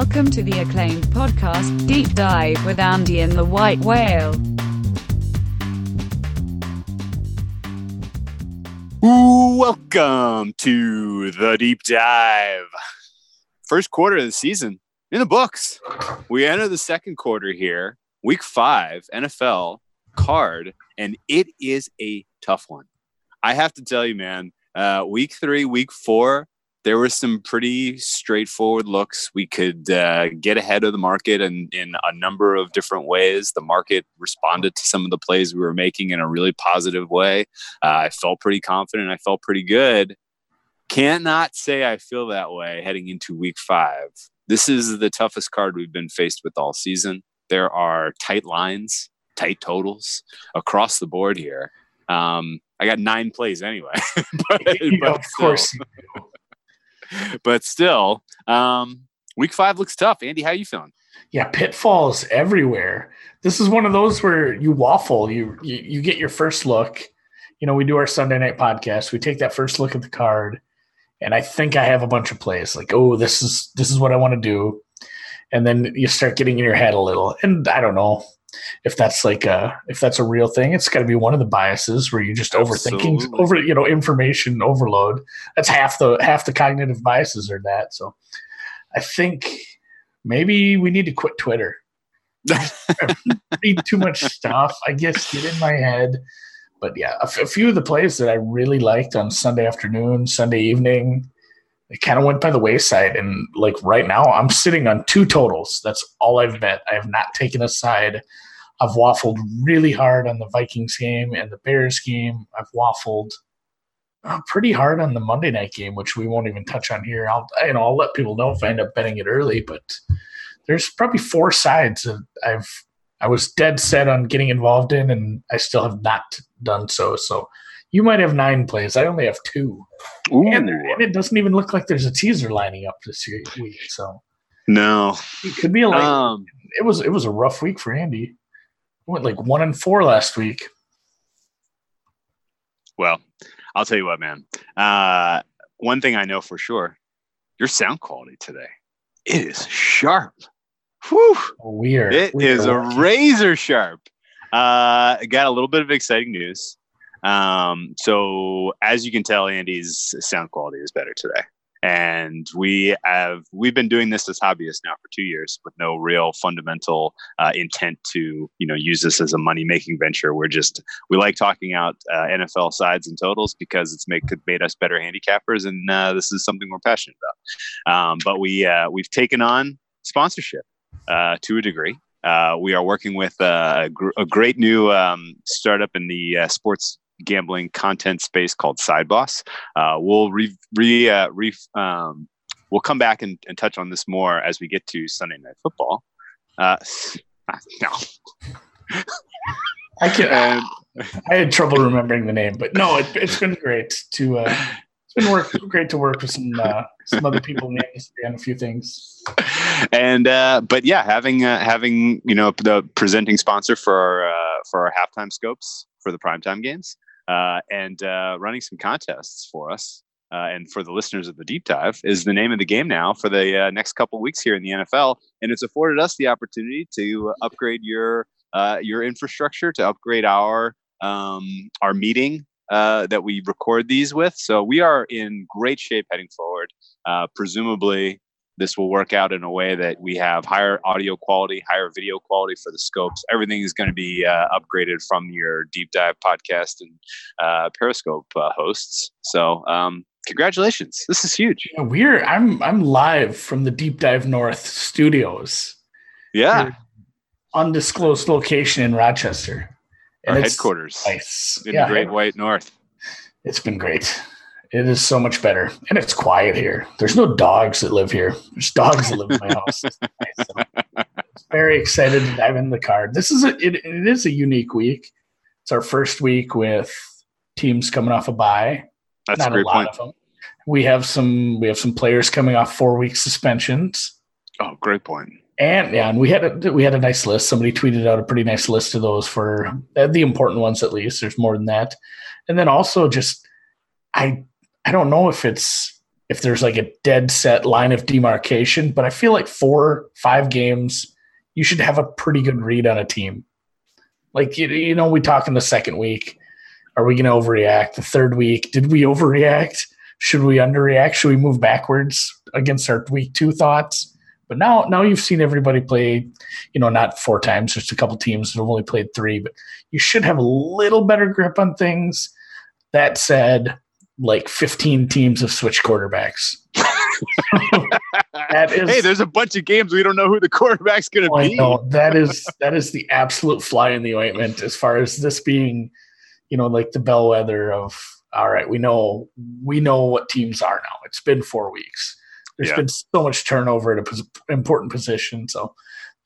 Welcome to the acclaimed podcast, Deep Dive with Andy and the White Whale. Welcome to the deep dive. First quarter of the season in the books. We enter the second quarter here, week five, NFL card, and it is a tough one. I have to tell you, man, uh, week three, week four, there were some pretty straightforward looks. We could uh, get ahead of the market in, in a number of different ways. The market responded to some of the plays we were making in a really positive way. Uh, I felt pretty confident. I felt pretty good. Can't not say I feel that way heading into week five. This is the toughest card we've been faced with all season. There are tight lines, tight totals across the board here. Um, I got nine plays anyway. but, but of course but still, um, week five looks tough. Andy, how are you feeling? Yeah, pitfalls everywhere. This is one of those where you waffle. You, you you get your first look. You know, we do our Sunday night podcast. We take that first look at the card, and I think I have a bunch of plays. Like, oh, this is this is what I want to do, and then you start getting in your head a little. And I don't know if that's like a if that's a real thing it's got to be one of the biases where you're just Absolutely. overthinking over you know information overload. That's half the half the cognitive biases are that so i think maybe we need to quit twitter. Read too much stuff i guess get in my head. But yeah a, f- a few of the plays that i really liked on sunday afternoon sunday evening it kind of went by the wayside. And like right now, I'm sitting on two totals. That's all I've bet. I have not taken a side. I've waffled really hard on the Vikings game and the Bears game. I've waffled uh, pretty hard on the Monday night game, which we won't even touch on here. I'll you know I'll let people know if I end up betting it early, but there's probably four sides that I've I was dead set on getting involved in, and I still have not done so. So you might have nine plays. I only have two. And, and, it doesn't even look like there's a teaser lining up this week. So no, it could be a like. Um, it was it was a rough week for Andy. went like one and four last week. Well, I'll tell you what, man. Uh, one thing I know for sure: your sound quality today it is sharp. Whew. Weird. It we is a razor sharp. Uh, got a little bit of exciting news. Um, so as you can tell, Andy's sound quality is better today. And we have we've been doing this as hobbyists now for two years with no real fundamental uh, intent to you know use this as a money making venture. We're just we like talking out uh, NFL sides and totals because it's make made us better handicappers, and uh, this is something we're passionate about. Um, but we uh, we've taken on sponsorship uh, to a degree. Uh, we are working with uh, a, gr- a, great new um, startup in the uh, sports gambling content space called Sideboss. Uh, we'll re, re, uh, re um, we'll come back and, and, touch on this more as we get to Sunday Night Football. Uh, no. I can. I had trouble remembering the name, but no, it, has been great to. Uh, it's been work, great to work with some uh, some other people in the industry on a few things. And uh, but yeah, having uh, having you know the presenting sponsor for our uh, for our halftime scopes for the primetime games uh, and uh, running some contests for us. Uh, and for the listeners of the deep dive is the name of the game now for the uh, next couple weeks here in the NFL, and it's afforded us the opportunity to upgrade your uh, your infrastructure, to upgrade our um, our meeting uh, that we record these with. So we are in great shape heading forward. Uh presumably, this will work out in a way that we have higher audio quality, higher video quality for the scopes. Everything is going to be uh, upgraded from your deep dive podcast and uh, Periscope uh, hosts. So, um, congratulations! This is huge. Yeah, we're I'm I'm live from the Deep Dive North studios. Yeah, undisclosed location in Rochester. And Our headquarters. Nice. In yeah, the Great White North. It's been great. It is so much better, and it's quiet here. There's no dogs that live here. There's dogs that live in my house. Nice. So very excited to dive into the card. This is a it, it is a unique week. It's our first week with teams coming off a bye. That's Not a, a lot point. of them. We have some we have some players coming off four week suspensions. Oh, great point. And yeah, and we had a we had a nice list. Somebody tweeted out a pretty nice list of those for uh, the important ones at least. There's more than that, and then also just I I don't know if it's if there's like a dead set line of demarcation, but I feel like four, five games, you should have a pretty good read on a team. Like, you, you know, we talk in the second week. Are we going to overreact? The third week, did we overreact? Should we underreact? Should we move backwards against our week two thoughts? But now, now you've seen everybody play, you know, not four times, just a couple teams that have only played three, but you should have a little better grip on things. That said, like 15 teams have switched quarterbacks. that is, hey, there's a bunch of games we don't know who the quarterback's going to oh, be. No, that is that is the absolute fly in the ointment as far as this being, you know, like the bellwether of all right, we know we know what teams are now. It's been four weeks. There's yeah. been so much turnover at an important position, so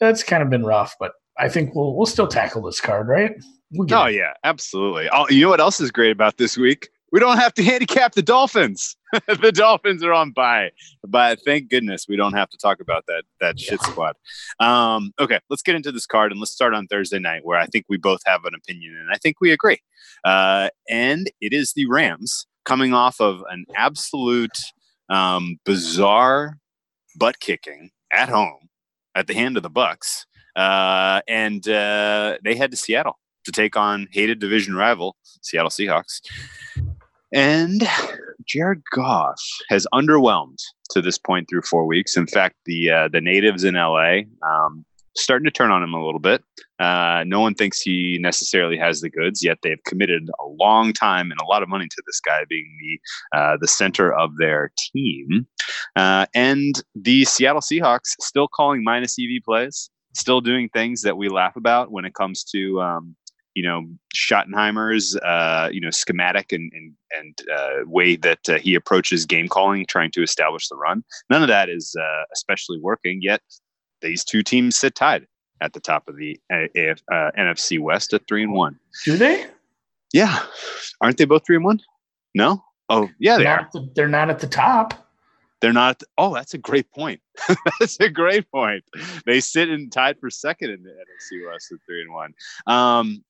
that's kind of been rough. But I think we'll we'll still tackle this card, right? We'll oh it. yeah, absolutely. Oh, you know what else is great about this week? We don't have to handicap the Dolphins. the Dolphins are on bye, but thank goodness we don't have to talk about that that shit squad. Um, okay, let's get into this card and let's start on Thursday night, where I think we both have an opinion and I think we agree. Uh, and it is the Rams coming off of an absolute um, bizarre butt kicking at home at the hand of the Bucks, uh, and uh, they head to Seattle to take on hated division rival Seattle Seahawks. And Jared Goff has underwhelmed to this point through four weeks. In fact, the uh, the natives in LA um, starting to turn on him a little bit. Uh, no one thinks he necessarily has the goods yet. They've committed a long time and a lot of money to this guy being the uh, the center of their team. Uh, and the Seattle Seahawks still calling minus EV plays, still doing things that we laugh about when it comes to um, you know Schottenheimer's uh, you know schematic and and, and uh, way that uh, he approaches game calling, trying to establish the run. None of that is uh, especially working yet. These two teams sit tied at the top of the AF, uh, NFC West at three and one. Do they? Yeah, aren't they both three and one? No. Oh, yeah, they they're are. The, they're not at the top. They're not. Oh, that's a great point. that's a great point. They sit and tied for second in the NFC West at three and one. Um,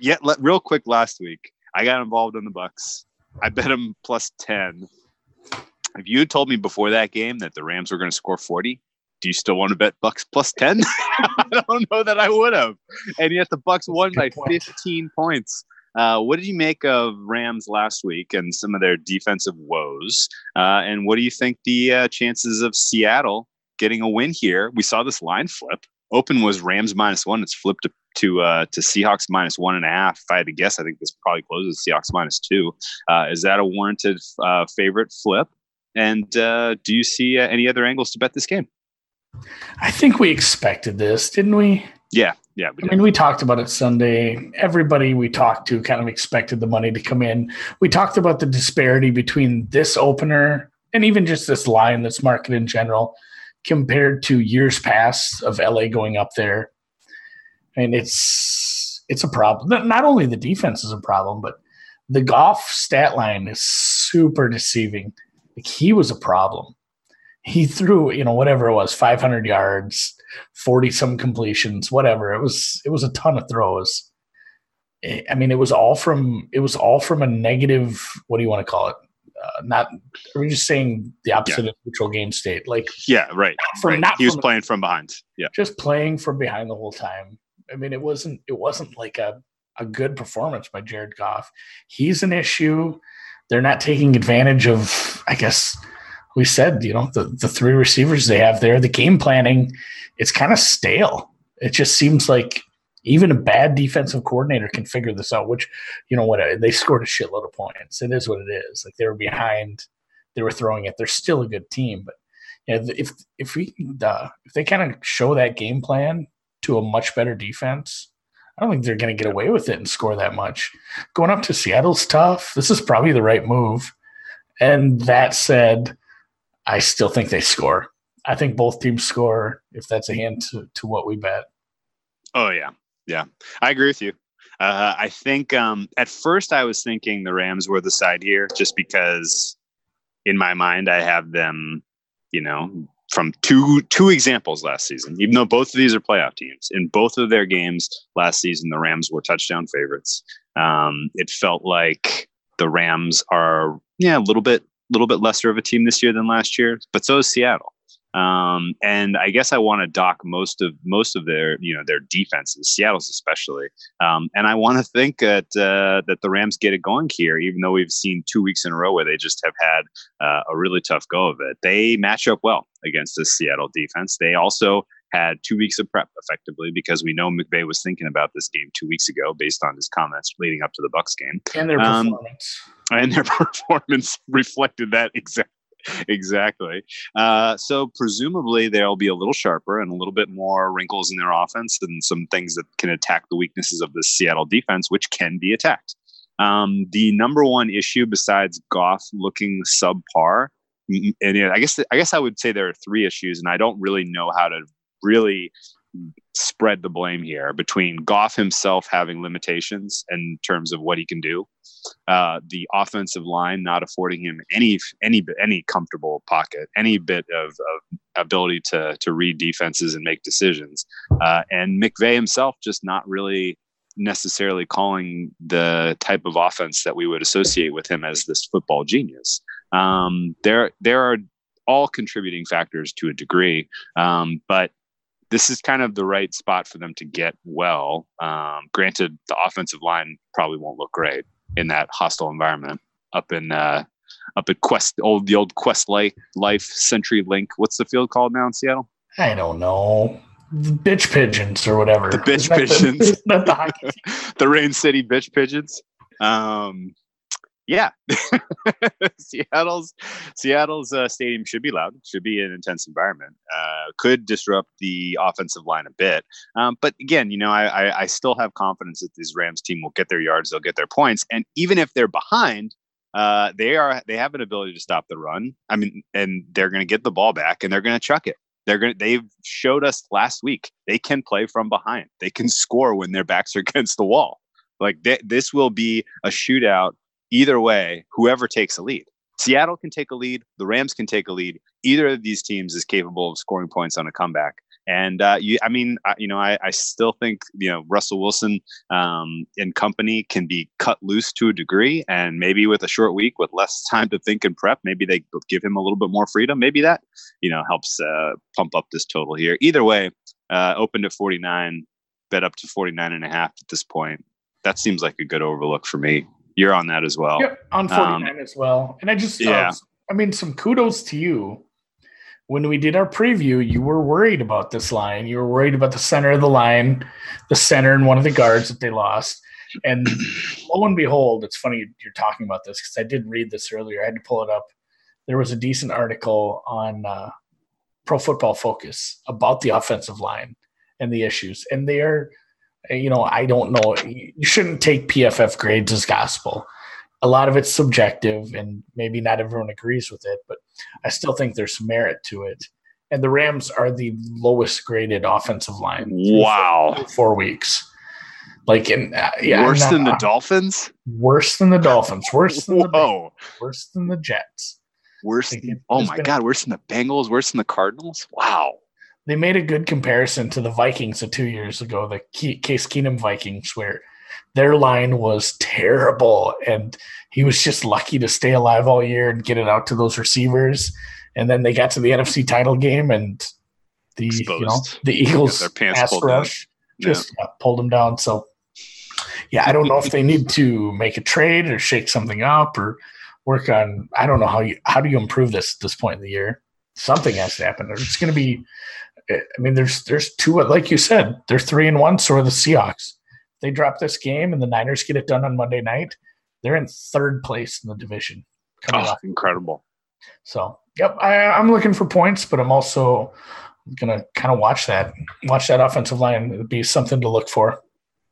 yet let, real quick last week i got involved in the bucks i bet them plus 10 if you told me before that game that the rams were going to score 40 do you still want to bet bucks plus 10 i don't know that i would have and yet the bucks won by 15 points uh, what did you make of Rams last week and some of their defensive woes? Uh, and what do you think the uh, chances of Seattle getting a win here? We saw this line flip. Open was Rams minus one. It's flipped to to uh, to Seahawks minus one and a half. If I had to guess, I think this probably closes Seahawks minus two. Uh, is that a warranted uh, favorite flip? And uh, do you see uh, any other angles to bet this game? I think we expected this, didn't we? Yeah, yeah. I mean, we talked about it Sunday. Everybody we talked to kind of expected the money to come in. We talked about the disparity between this opener and even just this line, this market in general, compared to years past of LA going up there and it's it's a problem. Not only the defense is a problem, but the Goff stat line is super deceiving. Like he was a problem. He threw, you know, whatever it was, 500 yards, 40 some completions, whatever. It was it was a ton of throws. I mean, it was all from it was all from a negative. What do you want to call it? Uh, not are we just saying the opposite yeah. of neutral game state? Like yeah, right. From right. not he was from, playing from behind. Yeah, just playing from behind the whole time. I mean, it wasn't it wasn't like a a good performance by Jared Goff. He's an issue. They're not taking advantage of, I guess we said, you know, the, the three receivers they have there, the game planning, it's kind of stale. It just seems like even a bad defensive coordinator can figure this out, which, you know what, they scored a shitload of points. It is what it is. Like they were behind, they were throwing it. They're still a good team, but yeah, if if we uh, if they kind of show that game plan to a much better defense. I don't think they're going to get away with it and score that much. Going up to Seattle's tough. This is probably the right move. And that said, I still think they score. I think both teams score if that's a hint to, to what we bet. Oh, yeah. Yeah. I agree with you. Uh, I think um, at first I was thinking the Rams were the side here just because in my mind I have them, you know, from two two examples last season. Even though both of these are playoff teams, in both of their games last season, the Rams were touchdown favorites. Um, it felt like the Rams are yeah a little bit little bit lesser of a team this year than last year, but so is Seattle. Um, and I guess I want to dock most of most of their you know their defenses, Seattle's especially. Um, and I want to think that uh, that the Rams get it going here, even though we've seen two weeks in a row where they just have had uh, a really tough go of it. They match up well against the Seattle defense. They also had two weeks of prep effectively because we know McVay was thinking about this game two weeks ago based on his comments leading up to the Bucks game and their um, performance. Um, and their performance reflected that exactly exactly. Uh, so presumably they'll be a little sharper and a little bit more wrinkles in their offense and some things that can attack the weaknesses of the Seattle defense, which can be attacked. Um, the number one issue besides Goff looking subpar, and I guess I guess I would say there are three issues, and I don't really know how to really spread the blame here between Goff himself having limitations in terms of what he can do, uh, the offensive line not affording him any any any comfortable pocket, any bit of, of ability to to read defenses and make decisions, uh, and McVay himself just not really necessarily calling the type of offense that we would associate with him as this football genius. Um, there there are all contributing factors to a degree, um, but this is kind of the right spot for them to get well. Um, granted, the offensive line probably won't look great in that hostile environment up in uh, up at Qwest, old the old Qwest Life Life Century Link. What's the field called now in Seattle? I don't know. The bitch pigeons or whatever. The bitch pigeons. The, the, the Rain City bitch pigeons. Um, yeah, Seattle's Seattle's uh, stadium should be loud, should be an intense environment. Uh, could disrupt the offensive line a bit, um, but again, you know, I, I, I still have confidence that this Rams team will get their yards, they'll get their points, and even if they're behind, uh, they are they have an ability to stop the run. I mean, and they're going to get the ball back and they're going to chuck it. They're going to they've showed us last week they can play from behind. They can score when their backs are against the wall. Like they, this will be a shootout either way, whoever takes a lead. Seattle can take a lead. The Rams can take a lead. Either of these teams is capable of scoring points on a comeback. And uh, you, I mean, I, you know, I, I, still think you know Russell Wilson um, and company can be cut loose to a degree, and maybe with a short week with less time to think and prep, maybe they give him a little bit more freedom. Maybe that you know helps uh, pump up this total here. Either way, uh, opened at 49, bet up to 49 and a half at this point. That seems like a good overlook for me you're on that as well. Yep, on 49 um, as well. And I just, uh, yeah. Uh, I mean, some kudos to you. When we did our preview, you were worried about this line. You were worried about the center of the line, the center and one of the guards that they lost. And lo and behold, it's funny you're talking about this because I did read this earlier. I had to pull it up. There was a decent article on uh, Pro Football Focus about the offensive line and the issues. And they are – you know, I don't know. You shouldn't take PFF grades as gospel. A lot of it's subjective, and maybe not everyone agrees with it, but I still think there's merit to it. And the Rams are the lowest graded offensive line. Wow, four weeks. Like in uh, yeah, worse not, than the Dolphins. Worse than the Dolphins. Worse than Whoa. the worse than the Jets. Worse. Than, oh my God! Worse than the Bengals. Worse than the Cardinals. Wow they made a good comparison to the Vikings of two years ago, the Case Keenum Vikings, where their line was terrible, and he was just lucky to stay alive all year and get it out to those receivers. And then they got to the NFC title game, and the Exposed. you know the Eagles their pants pass rush down. just yeah. pulled them down. So yeah, I don't know if they need to make a trade or shake something up or work on. I don't know how you how do you improve this at this point in the year. Something has to happen. It's going to be I mean, there's there's two, like you said, they're three and one. So are the Seahawks. They drop this game and the Niners get it done on Monday night. They're in third place in the division. Oh, incredible! So, yep, I, I'm looking for points, but I'm also gonna kind of watch that, watch that offensive line. It'd be something to look for.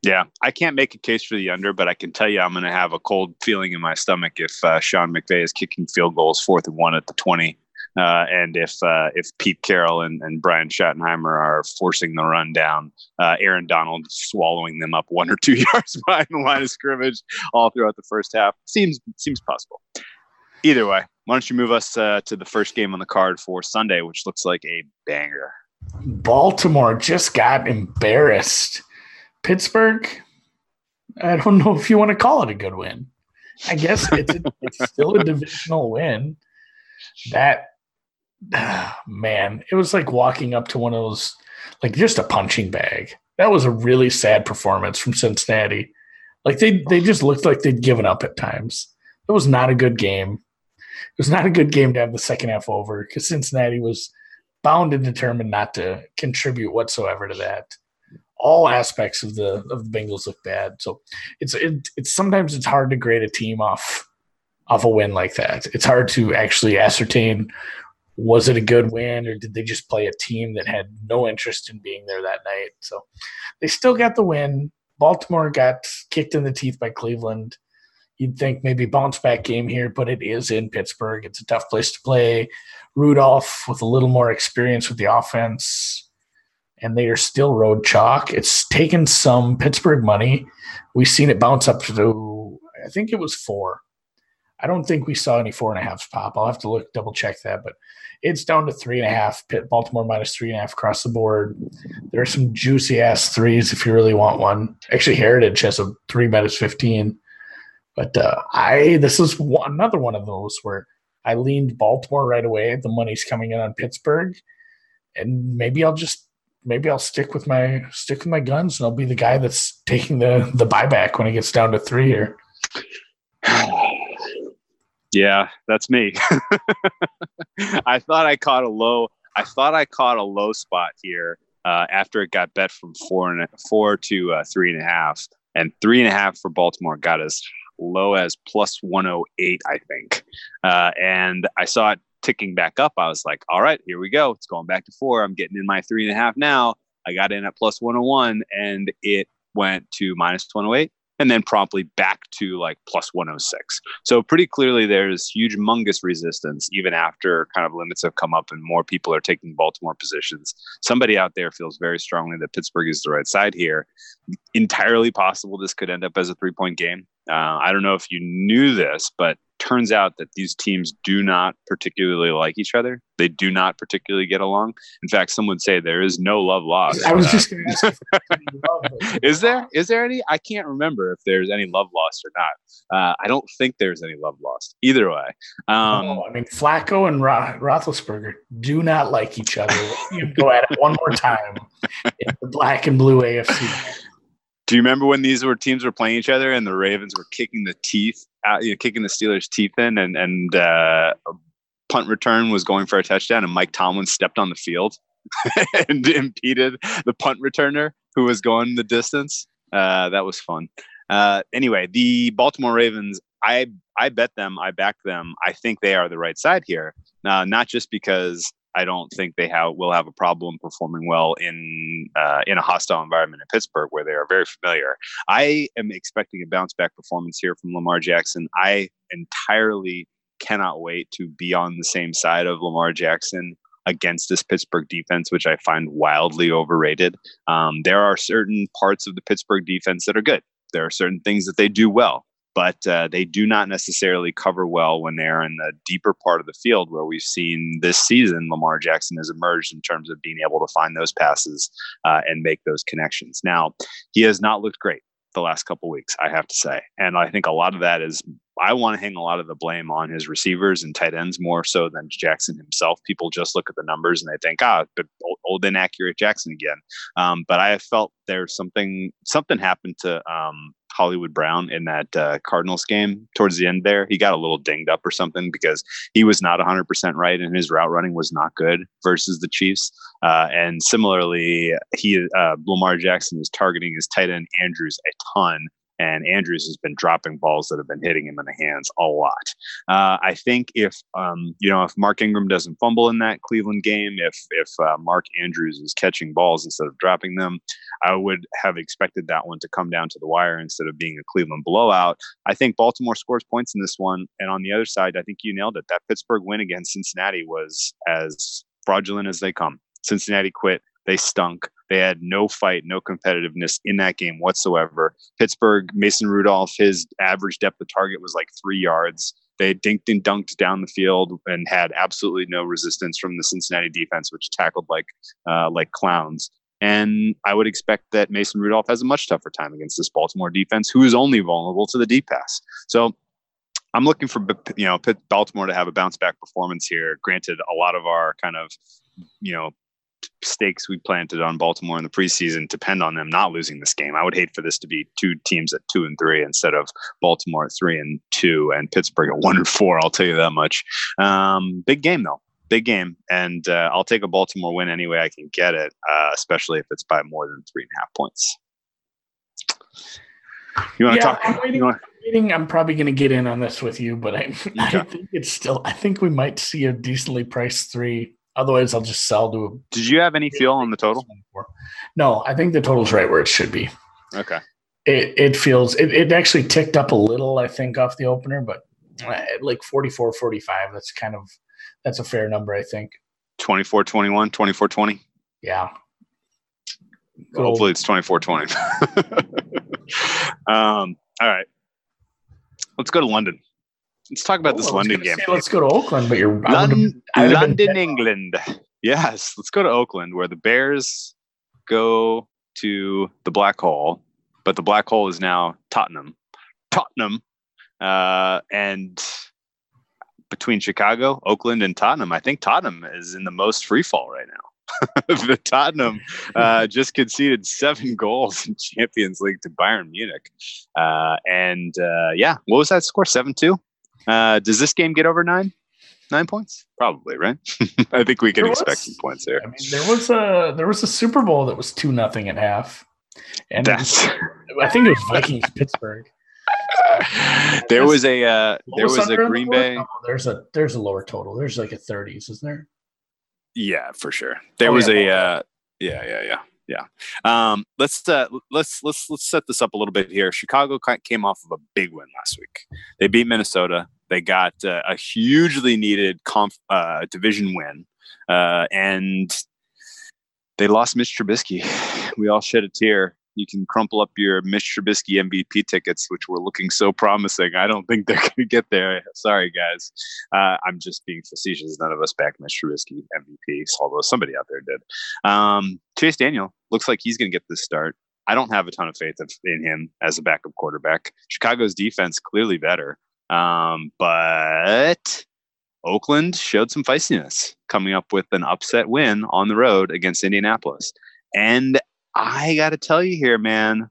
Yeah, I can't make a case for the under, but I can tell you I'm going to have a cold feeling in my stomach if uh, Sean McVay is kicking field goals fourth and one at the 20 uh, and if uh, if Pete Carroll and, and Brian Schottenheimer are forcing the run down, uh, Aaron Donald swallowing them up one or two yards behind the line of scrimmage all throughout the first half seems seems possible. Either way, why don't you move us uh, to the first game on the card for Sunday, which looks like a banger. Baltimore just got embarrassed. Pittsburgh, I don't know if you want to call it a good win. I guess it's, a, it's still a divisional win. That man, it was like walking up to one of those, like just a punching bag. That was a really sad performance from Cincinnati. Like they they just looked like they'd given up at times. It was not a good game. It was not a good game to have the second half over because Cincinnati was bound and determined not to contribute whatsoever to that. All aspects of the of the Bengals look bad. So it's it, it's sometimes it's hard to grade a team off off a win like that. It's hard to actually ascertain was it a good win or did they just play a team that had no interest in being there that night? So they still got the win. Baltimore got kicked in the teeth by Cleveland. You'd think maybe bounce back game here, but it is in Pittsburgh. It's a tough place to play. Rudolph with a little more experience with the offense, and they are still road chalk. It's taken some Pittsburgh money. We've seen it bounce up to, I think it was four. I don't think we saw any four and a half pop. I'll have to look double check that, but it's down to three and a half. Pitt, Baltimore minus three and a half across the board. There are some juicy ass threes if you really want one. Actually, Heritage has a three minus fifteen. But uh, I this is one, another one of those where I leaned Baltimore right away. The money's coming in on Pittsburgh, and maybe I'll just maybe I'll stick with my stick with my guns and I'll be the guy that's taking the the buyback when it gets down to three here. Yeah, that's me. I thought I caught a low. I thought I caught a low spot here uh, after it got bet from four and four to uh, three and a half, and three and a half for Baltimore got as low as plus one hundred oh eight, I think. Uh, and I saw it ticking back up. I was like, all right, here we go. It's going back to four. I'm getting in my three and a half now. I got in at plus 101 and it went to minus 108 and then promptly back to like plus 106. So pretty clearly there's huge mungus resistance even after kind of limits have come up and more people are taking Baltimore positions. Somebody out there feels very strongly that Pittsburgh is the right side here. Entirely possible this could end up as a three point game. Uh, I don't know if you knew this, but turns out that these teams do not particularly like each other. They do not particularly get along. In fact, some would say there is no love lost. I was just going to ask. is there? Is there any? I can't remember if there's any love lost or not. Uh, I don't think there's any love lost either way. Um, oh, I mean, Flacco and Ro- Roethlisberger do not like each other. You go at it one more time in the black and blue AFC. Do you remember when these were teams were playing each other and the Ravens were kicking the teeth you know, kicking the Steelers' teeth in, and and uh, punt return was going for a touchdown, and Mike Tomlin stepped on the field and impeded the punt returner who was going the distance. Uh, that was fun. Uh, anyway, the Baltimore Ravens, I I bet them, I back them. I think they are the right side here. Now, not just because I don't think they have will have a problem performing well in uh, in a hostile environment in Pittsburgh where they are very familiar. I am expecting a bounce back performance here from Lamar Jackson. I entirely cannot wait to be on the same side of Lamar Jackson against this Pittsburgh defense, which I find wildly overrated. Um, there are certain parts of the Pittsburgh defense that are good. There are certain things that they do well but uh, they do not necessarily cover well when they're in the deeper part of the field where we've seen this season Lamar Jackson has emerged in terms of being able to find those passes uh, and make those connections. Now, he has not looked great the last couple weeks, I have to say. And I think a lot of that is I want to hang a lot of the blame on his receivers and tight ends more so than Jackson himself. People just look at the numbers and they think, ah, but old inaccurate Jackson again. Um, but I felt there's something something happened to um, Hollywood Brown in that uh, Cardinals game towards the end there. He got a little dinged up or something because he was not 100% right and his route running was not good versus the Chiefs. Uh, and similarly, he uh, Lamar Jackson is targeting his tight end Andrews a ton and Andrews has been dropping balls that have been hitting him in the hands a lot. Uh, I think if um, you know if Mark Ingram doesn't fumble in that Cleveland game, if if uh, Mark Andrews is catching balls instead of dropping them, I would have expected that one to come down to the wire instead of being a Cleveland blowout. I think Baltimore scores points in this one, and on the other side, I think you nailed it. That Pittsburgh win against Cincinnati was as fraudulent as they come. Cincinnati quit. They stunk. They had no fight, no competitiveness in that game whatsoever. Pittsburgh, Mason Rudolph, his average depth of target was like three yards. They dinked and dunked down the field and had absolutely no resistance from the Cincinnati defense, which tackled like uh, like clowns. And I would expect that Mason Rudolph has a much tougher time against this Baltimore defense, who is only vulnerable to the deep pass. So I'm looking for you know Baltimore to have a bounce back performance here. Granted, a lot of our kind of you know stakes we planted on Baltimore in the preseason depend on them not losing this game. I would hate for this to be two teams at two and three instead of Baltimore at three and two and Pittsburgh at one and four. I'll tell you that much. Um, big game though, big game, and uh, I'll take a Baltimore win any way I can get it, uh, especially if it's by more than three and a half points. You want to Yeah, talk? I'm waiting. wanna- Waiting, I'm probably going to get in on this with you, but I, I think it's still. I think we might see a decently priced three. Otherwise, I'll just sell to a. Did you have any feel on the total? No, I think the total's right where it should be. Okay. It it feels it, it actually ticked up a little, I think, off the opener, but uh, like 44, 45. That's kind of that's a fair number, I think. 24 21, 24 20. Yeah. Old- Hopefully it's 24 20. um, all right. Let's go to London. Let's talk about Oh, this London game. say, let's go to Oakland, but you're London, London. England. Yes, let's go to Oakland where the Bears go to the black hole, but the black hole is now Tottenham. Tottenham. Uh, and between Chicago, Oakland, and Tottenham, I think Tottenham is in the most free fall right now. the Tottenham uh, just conceded seven goals in Champions League to Bayern Munich. Uh, and uh, yeah, what was that score? 7 2? Uh, does this game get over nine? Nine points? Probably, right? I think we can There expect was- some points there. I mean, there was a there was a Super Bowl that was two nothing at half, and That's I think it was Vikings Pittsburgh. there was a uh, there was a under the Green? Bay. No, there's a there's a lower total. There's like a thirties, isn't there? Yeah, for sure. There Oh, was yeah. a uh, yeah, yeah, yeah, yeah. Um, let's uh, let's let's let's set this up a little bit here. Chicago came off of a big win last week. They beat Minnesota. They got uh, a hugely needed conf- uh, division win, uh, and they lost Mitch Trubisky. We all shed a tear. You can crumple up your Mitch Trubisky MVP tickets, which were looking so promising. I don't think they're going to get there. Sorry, guys. Uh, I'm just being facetious. None of us back Mitch Trubisky MVP, although somebody out there did. Um, Chase Daniel looks like he's going to get this start. I don't have a ton of faith in him as a backup quarterback. Chicago's defense clearly better, um, but Oakland showed some feistiness, coming up with an upset win on the road against Indianapolis. And I got to tell you here, man,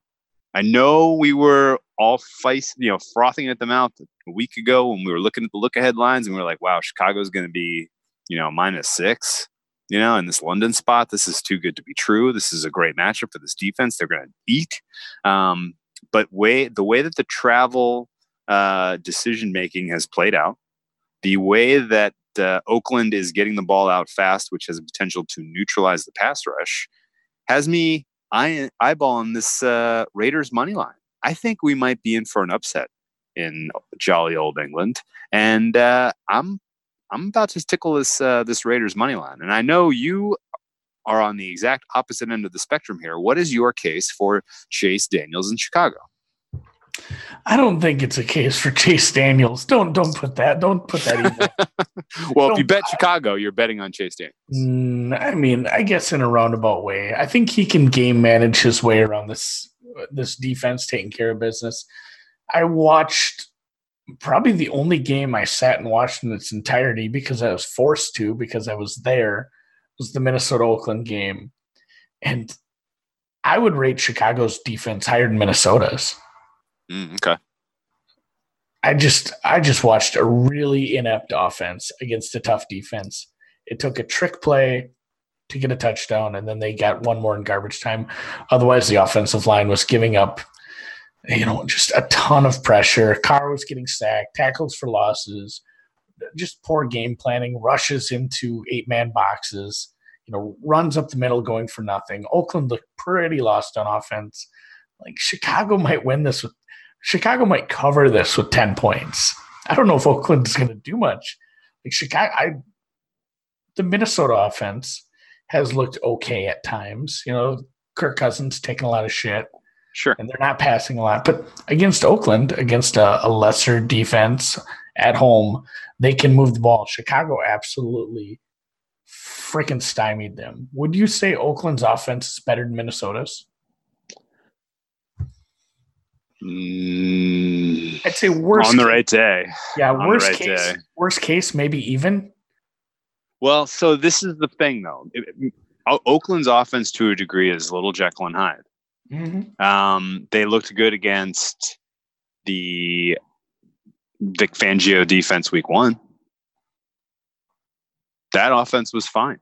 I know we were all feist, you know, frothing at the mouth a week ago when we were looking at the look ahead lines and we were like, wow, Chicago's going to be, you know, minus six, you know, in this London spot. This is too good to be true. This is a great matchup for this defense. They're going to eat. Um, but way the way that the travel uh, decision making has played out, the way that uh, Oakland is getting the ball out fast, which has a potential to neutralize the pass rush, has me eye- eyeballing this uh, Raiders money line. I think we might be in for an upset in jolly old England, and uh, I'm I'm about to tickle this uh, this Raiders money line. And I know you are on the exact opposite end of the spectrum here. What is your case for Chase Daniels in Chicago? I don't think it's a case for Chase Daniels. Don't don't put that. Don't put that. Evil. Well, if you Don't- bet Chicago, you're betting on Chase Daniels. Mm, I mean, I guess in a roundabout way. I think he can game manage his way around this this defense taking care of business. I watched probably the only game I sat and watched in its entirety because I was forced to because I was there was the Minnesota Oakland game. And I would rate Chicago's defense higher than Minnesota's. Mm, okay. I just I just watched a really inept offense against a tough defense. It took a trick play to get a touchdown, and then they got one more in garbage time. Otherwise, the offensive line was giving up, you know, just a ton of pressure. Carr was getting sacked, tackles for losses, just poor game planning, rushes into eight man boxes, you know, runs up the middle going for nothing. Oakland looked pretty lost on offense. Like Chicago might win this with Chicago might cover this with 10 points. I don't know if Oakland is going to do much. Like Chicago, I, the Minnesota offense has looked okay at times. You know, Kirk Cousins taking a lot of shit Sure. and they're not passing a lot. But against Oakland, against a, a lesser defense at home, they can move the ball. Chicago absolutely freaking stymied them. Would you say Oakland's offense is better than Minnesota's? Mm, I'd say worst. on the case- right day. Yeah, on worst right case. day. Worst case, maybe even. Well, so this is the thing, though. It- it- O- Oakland's offense, to a degree, is little Jekyll and Hyde. Mhm. Um, they looked good against the Vic Fangio defense week one. That offense was fine.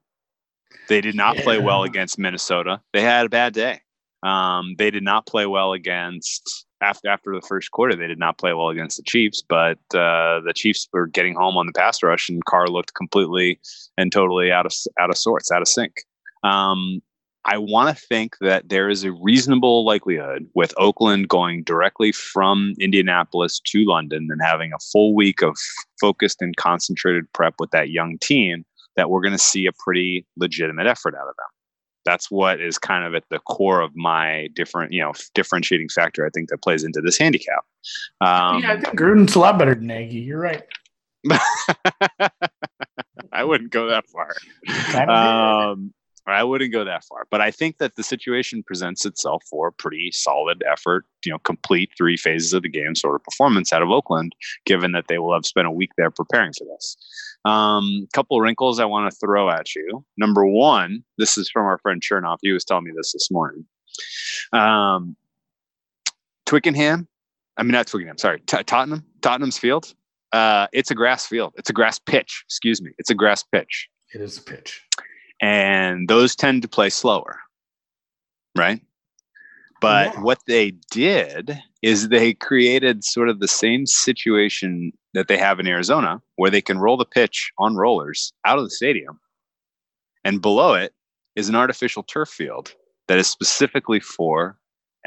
They did not play well against Minnesota. They had a bad day. Um, they did not play well against after after the first quarter. They did not play well against the Chiefs, but uh, the Chiefs were getting home on the pass rush, and Carr looked completely and totally out of out of sorts, out of sync. Um, I want to think that there is a reasonable likelihood with Oakland going directly from Indianapolis to London and having a full week of focused and concentrated prep with that young team that we're going to see a pretty legitimate effort out of them. That's what is kind of at the core of my different, you know, differentiating factor. I think that plays into this handicap. Um, yeah, I think Gruden's a lot better than Nagy. You're right. I wouldn't go that far. Kind Um, I wouldn't go that far, but I think that the situation presents itself for a pretty solid effort, you know, complete three phases of the game sort of performance out of Oakland, given that they will have spent a week there preparing for this. Um, couple of wrinkles I want to throw at you. Number one, this is from our friend Chernoff. He was telling me this this morning. Um, Twickenham, I mean not Twickenham, sorry, T- Tottenham, Tottenham's field. Uh, it's a grass field. It's a grass pitch. Excuse me. It's a grass pitch it is a pitch. And those tend to play slower, right? But Yeah. what they did is they created sort of the same situation that they have in Arizona, where they can roll the pitch on rollers out of the stadium, and below it is an artificial turf field that is specifically for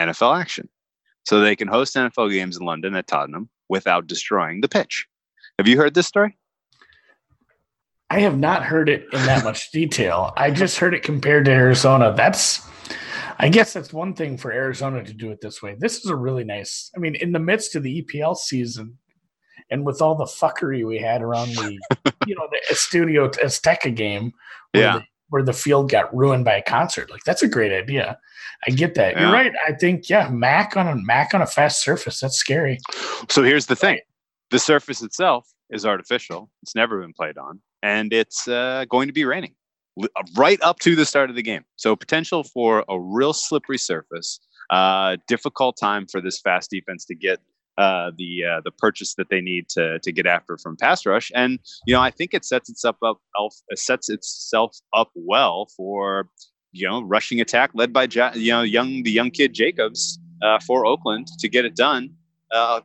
NFL action. So they can host NFL games in London at Tottenham without destroying the pitch. Have you heard this story? I have not heard it in that much detail. I just heard it compared to Arizona. That's, I guess that's one thing for Arizona to do it this way. This is a really nice, I mean, in the midst of the EPL season and with all the fuckery we had around the, you know, the Studio Azteca game where, Yeah. the, where the field got ruined by a concert. Like, that's a great idea. I get that. Yeah. You're right. I think, yeah, Mack on a Mack on a fast surface. That's scary. So here's the thing the surface itself is artificial, it's never been played on, and it's uh, going to be raining right up to the start of the game. So potential for a real slippery surface, uh, difficult time for this fast defense to get. Uh, the uh, the purchase that they need to to get after from pass rush, and you know I think it sets itself up sets itself up well for you know rushing attack led by you know young the young kid Jacobs uh, for Oakland to get it done uh,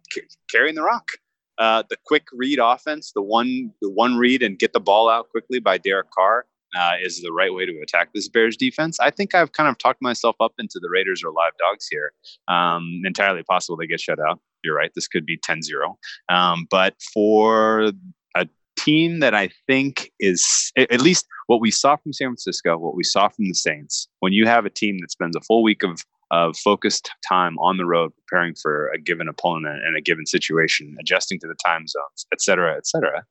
carrying the rock. Uh, the quick read offense, the one the one read and get the ball out quickly by Derek Carr uh, is the right way to attack this Bears defense. I think I've kind of talked myself up into the Raiders are live dogs here. Um, entirely possible they get shut out. You're right. This could be 10-0. Um, but for a team that I think is at least what we saw from San Francisco, what we saw from the Saints, when you have a team that spends a full week of of focused time on the road preparing for a given opponent and a given situation, adjusting to the time zones, et cetera, et cetera,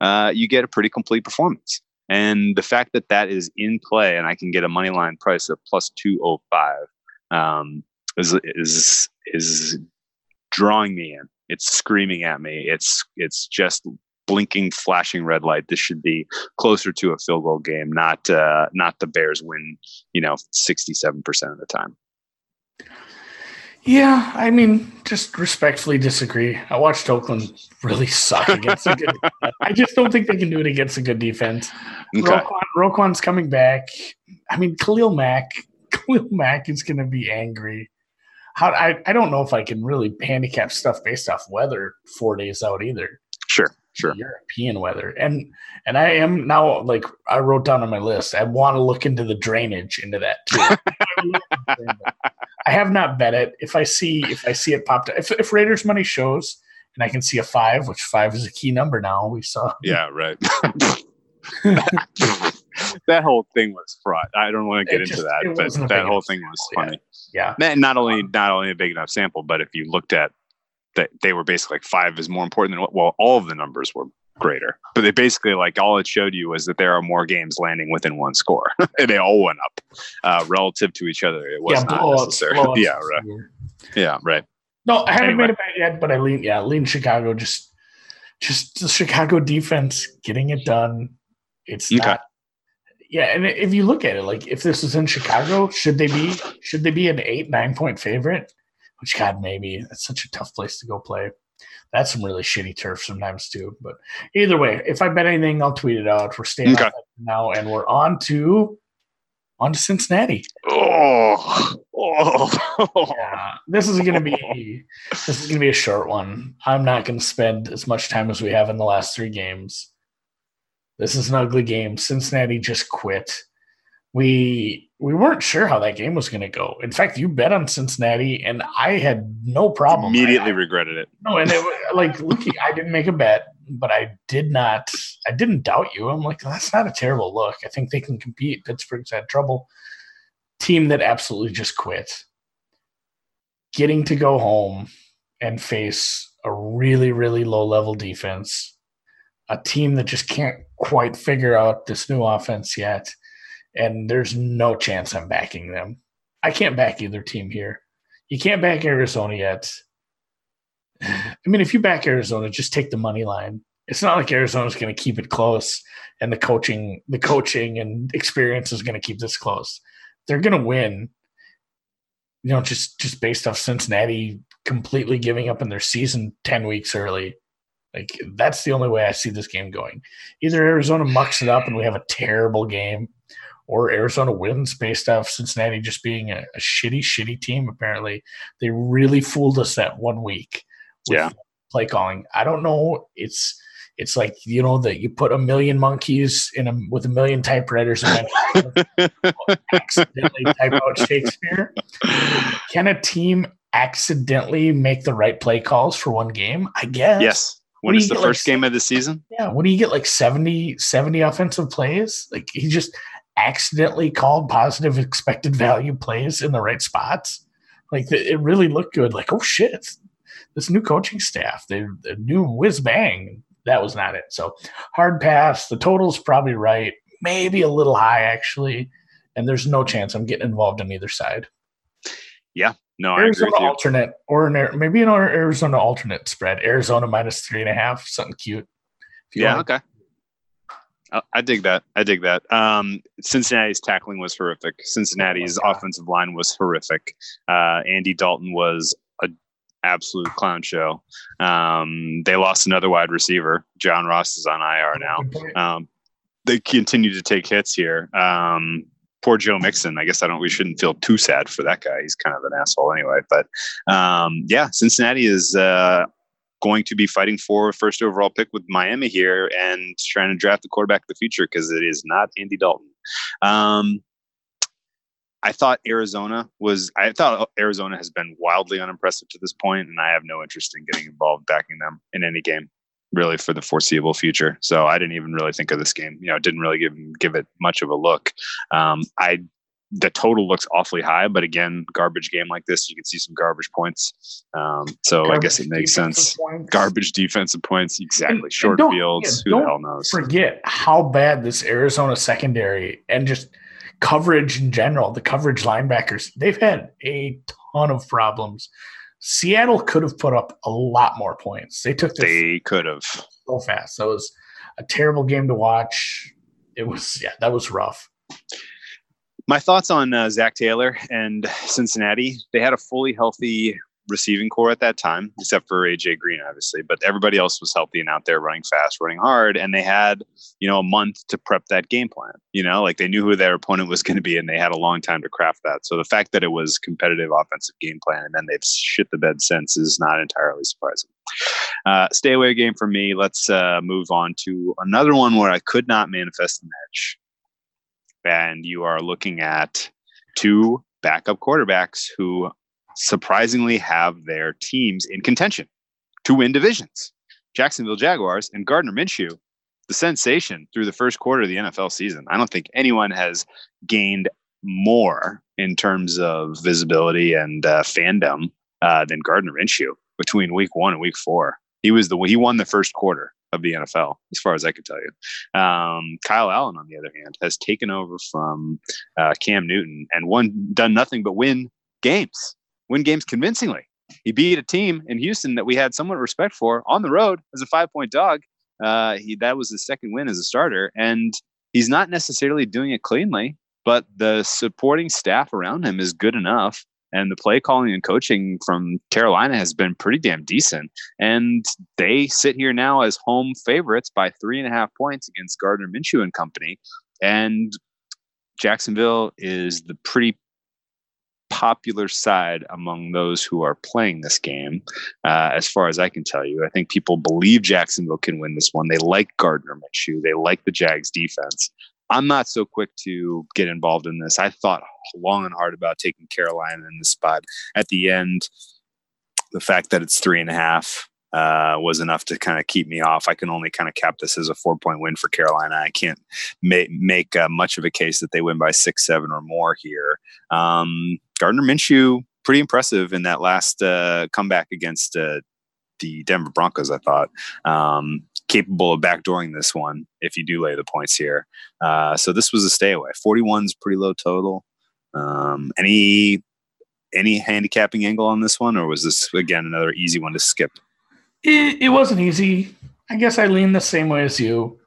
uh, you get a pretty complete performance. And the fact that that is in play and I can get a money line price of plus 205 um, is, is, is drawing me in. It's screaming at me. It's, it's just blinking, flashing red light. This should be closer to a field goal game, not, uh, not the Bears win, you know, 67% of the time. Yeah, I mean, just respectfully disagree. I watched Oakland really suck against a good. I just don't think they can do it against a good defense. Okay. Roquan, Roquan's coming back. I mean, Khalil Mack. Khalil Mack is going to be angry. How I, I don't know if I can really handicap stuff based off weather four days out either. Sure. European weather, and and I am now like I wrote down on my list. I want to look into the drainage into that too. I have not bet it. If I see if I see it popped up, if, if Raiders money shows and I can see a five, which five is a key number now. We saw. Yeah, right. that whole thing was fraud. I don't want to get It into just- that, but that whole thing was yeah. funny. Yeah. Man, Not only um, not only a big enough sample, but if you looked at that, they were basically like five is more important than. Well, all of the numbers were greater, but they basically like all it showed you was that there are more games landing within one score, and they all went up uh, relative to each other. It was yeah, not blowouts, necessary. blowouts Yeah, right. Yeah, right. No, I haven't Anyway. made a bet yet, but I lean yeah, lean Chicago. Just just the Chicago defense getting it done. It's Okay. not yeah, and if you look at it, like if this is in Chicago, should they be should they be an eight, nine point favorite? Which God maybe that's such a tough place to go play. That's some really shitty turf sometimes too. But either way, if I bet anything, I'll tweet it out. We're staying Okay. now, and we're on to on to Cincinnati. Oh, oh. Yeah, this is gonna be this is gonna be a short one. I'm not gonna spend as much time as we have in the last three games. This is an ugly game. Cincinnati just quit. We we weren't sure how that game was gonna go. In fact, you bet on Cincinnati, and I had no problem. Immediately I, regretted it. no, and it, like looking, I didn't make a bet, but I did not. I didn't doubt you. I'm like, that's not a terrible look. I think they can compete. Pittsburgh's had trouble. Team that absolutely just quit. Getting to go home and face a really, really low level defense, a team that just can't quite figure out this new offense yet, and there's no chance I'm backing them. I can't back either team here. You can't back Arizona yet. I mean, if you back Arizona, just take the money line. It's not like Arizona's going to keep it close, and the coaching, the coaching and experience is going to keep this close. They're going to win. You know, just just based off Cincinnati completely giving up in their season ten weeks early. Like that's the only way I see this game going. Either Arizona mucks it up and we have a terrible game, or Arizona wins based off Cincinnati just being a, a shitty, shitty team. Apparently, they really fooled us that one week. with Yeah. play calling. I don't know. It's it's like you know that you put a million monkeys in a with a million typewriters and accidentally type out Shakespeare. Can a team accidentally make the right play calls for one game? I guess. yes. What When do the get, like, first game of the season? Yeah. When do you get like 70, 70 offensive plays? Like he just accidentally called positive expected value plays in the right spots. Like the, it really looked good. Like, oh shit, this new coaching staff, they the new whiz bang. That was not it. So hard pass. The total's probably right. Maybe a little high actually. And there's no chance I'm getting involved on either side. Yeah, no, I agree Arizona with you. alternate or an, maybe an Arizona alternate spread. Arizona minus three and a half, something cute. If you Yeah, want. okay. I, dig that. I dig that. Um, Cincinnati's tackling was horrific. Cincinnati's Oh offensive line was horrific. Uh, Andy Dalton was an absolute clown show. Um, they lost another wide receiver. John Ross is on IR now. Um, they continue to take hits here. Um, poor Joe Mixon. I guess I don't. We shouldn't feel too sad for that guy. He's kind of an asshole anyway. But um, yeah, Cincinnati is uh, going to be fighting for first overall pick with Miami here and trying to draft the quarterback of the future because it is not Andy Dalton. Um, I thought Arizona was. I thought Arizona has been wildly unimpressive to this point, and I have no interest in getting involved backing them in any game really for the foreseeable future. So I didn't even really think of this game. You know, didn't really give give it much of a look. Um, I the total looks awfully high, but again, garbage game like this, you can see some garbage points. Um, so I guess it makes sense. points. Garbage defensive points, exactly. and Short don't- fields. yeah, Who the hell knows? Forget how bad this Arizona secondary and just coverage in general, the coverage linebackers, they've had a ton of problems. Seattle could have put up a lot more points. They took this They could have. so fast. That was a terrible game to watch. It was, yeah, that was rough. My thoughts on uh, Zac Taylor and Cincinnati. They had a fully healthy receiving corps at that time, except for AJ Green, obviously. But everybody else was healthy and out there running fast, running hard, and they had you know a month to prep that game plan. You know, like they knew who their opponent was going to be, and they had a long time to craft that. So the fact that it was competitive offensive game plan, and then they've shit the bed since, is not entirely surprising. Uh, stay away game for me. Let's uh, move on to another one where I could not manifest the edge and you are looking at two backup quarterbacks who surprisingly have their teams in contention to win divisions. Jacksonville Jaguars and Gardner Minshew, the sensation through the first quarter of the NFL season. I don't think anyone has gained more in terms of visibility and uh, fandom uh, than Gardner Minshew between week one and week four. He was the he won the first quarter of the NFL, as far as I can tell you. Um, Kyle Allen, on the other hand, has taken over from uh, Cam Newton and won done nothing but win games, win games convincingly. he beat a team in Houston that we had somewhat respect for on the road as a five point dog. Uh, he that was his second win as a starter, and he's not necessarily doing it cleanly, but the supporting staff around him is good enough. And the play calling and coaching from Carolina has been pretty damn decent. And they sit here now as home favorites by three and a half points against Gardner Minshew and company. And Jacksonville is the pretty popular side among those who are playing this game, uh, as far as I can tell you. I think people believe Jacksonville can win this one. They like Gardner Minshew. They like the Jags defense. I'm not so quick to get involved in this. I thought long and hard about taking Carolina in the spot. At the end, the fact that it's three and a half uh, was enough to kind of keep me off. I can only kind of cap this as a four point win for Carolina. I can't ma- make uh, much of a case that they win by six, seven, or more here. Um, Gardner Minshew, pretty impressive in that last uh, comeback against uh, the Denver Broncos, I thought. Um, capable of backdooring this one if you do lay the points here. Uh, so this was a stay away. 41 is pretty low total. Um, any any handicapping angle on this one, or was this again another easy one to skip? It, it wasn't easy. I guess I lean the same way as you.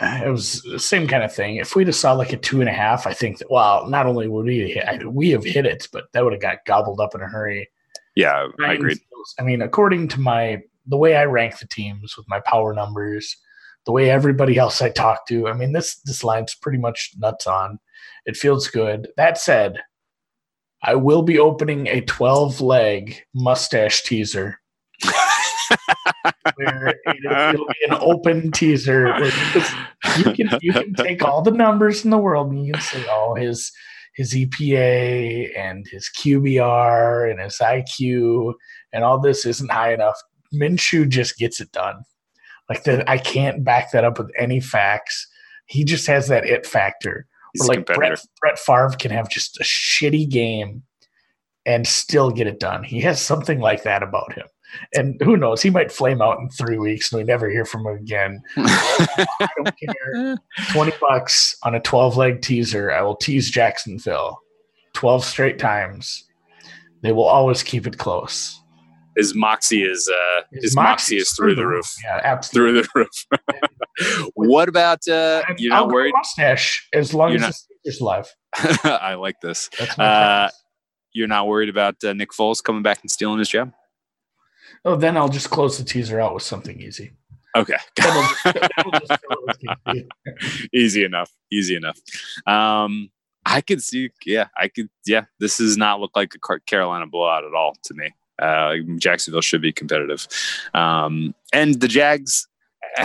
Uh, it was the same kind of thing. If we'd have saw like a two and a half, I think that well, not only would we hit, we have hit it, but that would have got gobbled up in a hurry. Yeah, I agree. I mean, according to my the way I rank the teams with my power numbers, the way everybody else I talk to, I mean, this this line's pretty much nuts on. It feels good. That said, I will be opening a 12 leg mustache teaser. where it'll, it'll, be an open teaser. You can you can take all the numbers in the world and you can say, oh, his his EPA and his QBR and his IQ and all this isn't high enough. Minshew just gets it done. Like that, I can't back that up with any facts. He just has that it factor. Where like Brett, Brett Favre can have just a shitty game and still get it done. He has something like that about him. And who knows? He might flame out in three weeks and we never hear from him again. I don't care. 20 bucks on a 12 leg teaser. I will tease Jacksonville 12 straight times. They will always keep it close his moxie is uh his, his moxie, moxie is through, the roof. Yeah, absolutely. Through the roof. what about uh you're not worried mustache as long you're as it's alive. I like this. Uh, you're not worried about uh, Nick Foles coming back and stealing his job? Oh, then I'll just close the teaser out with something easy. Okay. easy enough. Easy enough. Um, I could see, yeah, I could, yeah. This does not look like a Carolina blowout at all to me. Uh, Jacksonville should be competitive. Um, and the Jags,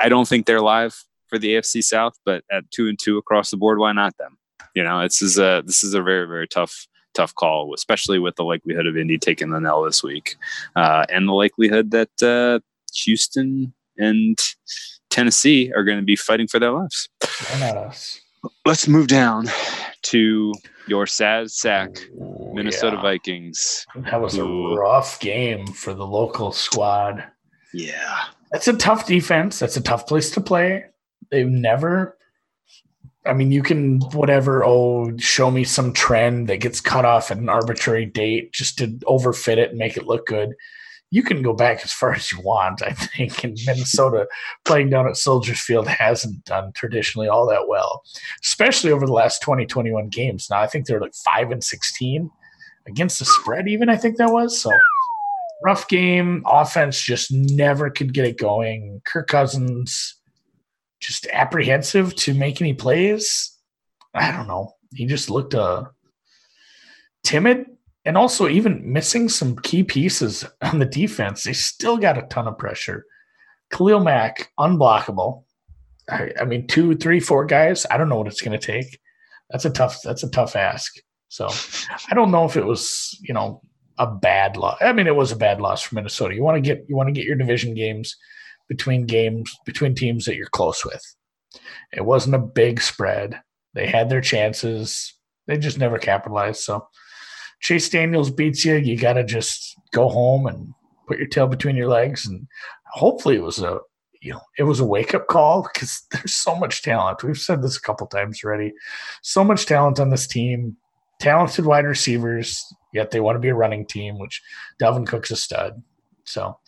I don't think they're live for the AFC South, but at two and two across the board, why not them? You know, this is a this is a very very tough tough call, especially with the likelihood of Indy taking the L this week, uh, and the likelihood that uh, Houston and Tennessee are going to be fighting for their lives. not us. Let's move down to your sad sack Minnesota yeah. Vikings. That was who, a rough game for the local squad. Yeah. That's a tough defense. That's a tough place to play. They've never I mean, you can whatever, oh, show me some trend that gets cut off at an arbitrary date just to overfit it and make it look good you can go back as far as you want. I think in Minnesota, playing down at Soldiers Field hasn't done traditionally all that well, especially over the last 20, 21 games. Now I think they're like five and 16 against the spread, even I think that was. So rough game. Offense just never could get it going. Kirk Cousins just apprehensive to make any plays. I don't know. He just looked uh, timid and also even missing some key pieces on the defense, they still got a ton of pressure. Khalil Mack, unblockable. I, I mean, two, three, four guys. I don't know what it's going to take. That's a tough. That's a tough ask. So, I don't know if it was, you know, a bad loss. I mean, it was a bad loss for Minnesota. You want to get you want to get your division games between games between teams that you're close with. It wasn't a big spread. They had their chances. They just never capitalized. So Chase Daniels beats you, you got to just go home and put your tail between your legs. And hopefully, it was a you know it was a wake up call because there's so much talent. We've said this a couple times already. So much talent on this team. Talented wide receivers. yet they want to be a running team, which Dalvin Cook's a stud. So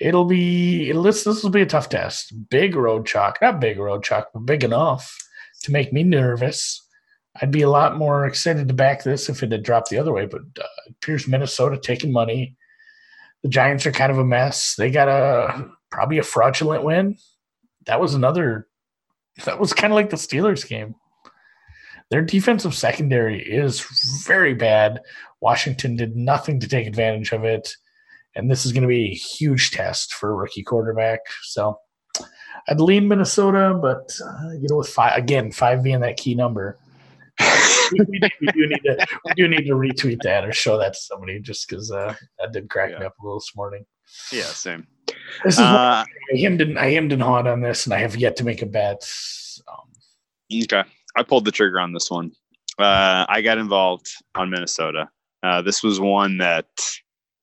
it'll be it'll, this this will be a tough test. Big road chalk, not big road chalk, but big enough to make me nervous. I'd be a lot more excited to back this if it had dropped the other way, but uh, Minnesota taking money. The Giants are kind of a mess. They got a probably a fraudulent win. That was another. That was kind of like the Steelers game. Their defensive secondary is very bad. Washington did nothing to take advantage of it. And this is going to be a huge test for a rookie quarterback. So I'd lean Minnesota, but uh, you know, with five again, five being that key number, we, we, do need to we do need to retweet that or show that to somebody just because uh, that did crack yeah. me up a little this morning. Yeah, same. This is uh, I hemmed and I hemmed and hawed on this, and I have yet to make a bet. Um, okay, I pulled the trigger on this one. Uh, I got involved on Minnesota. Uh, this was one that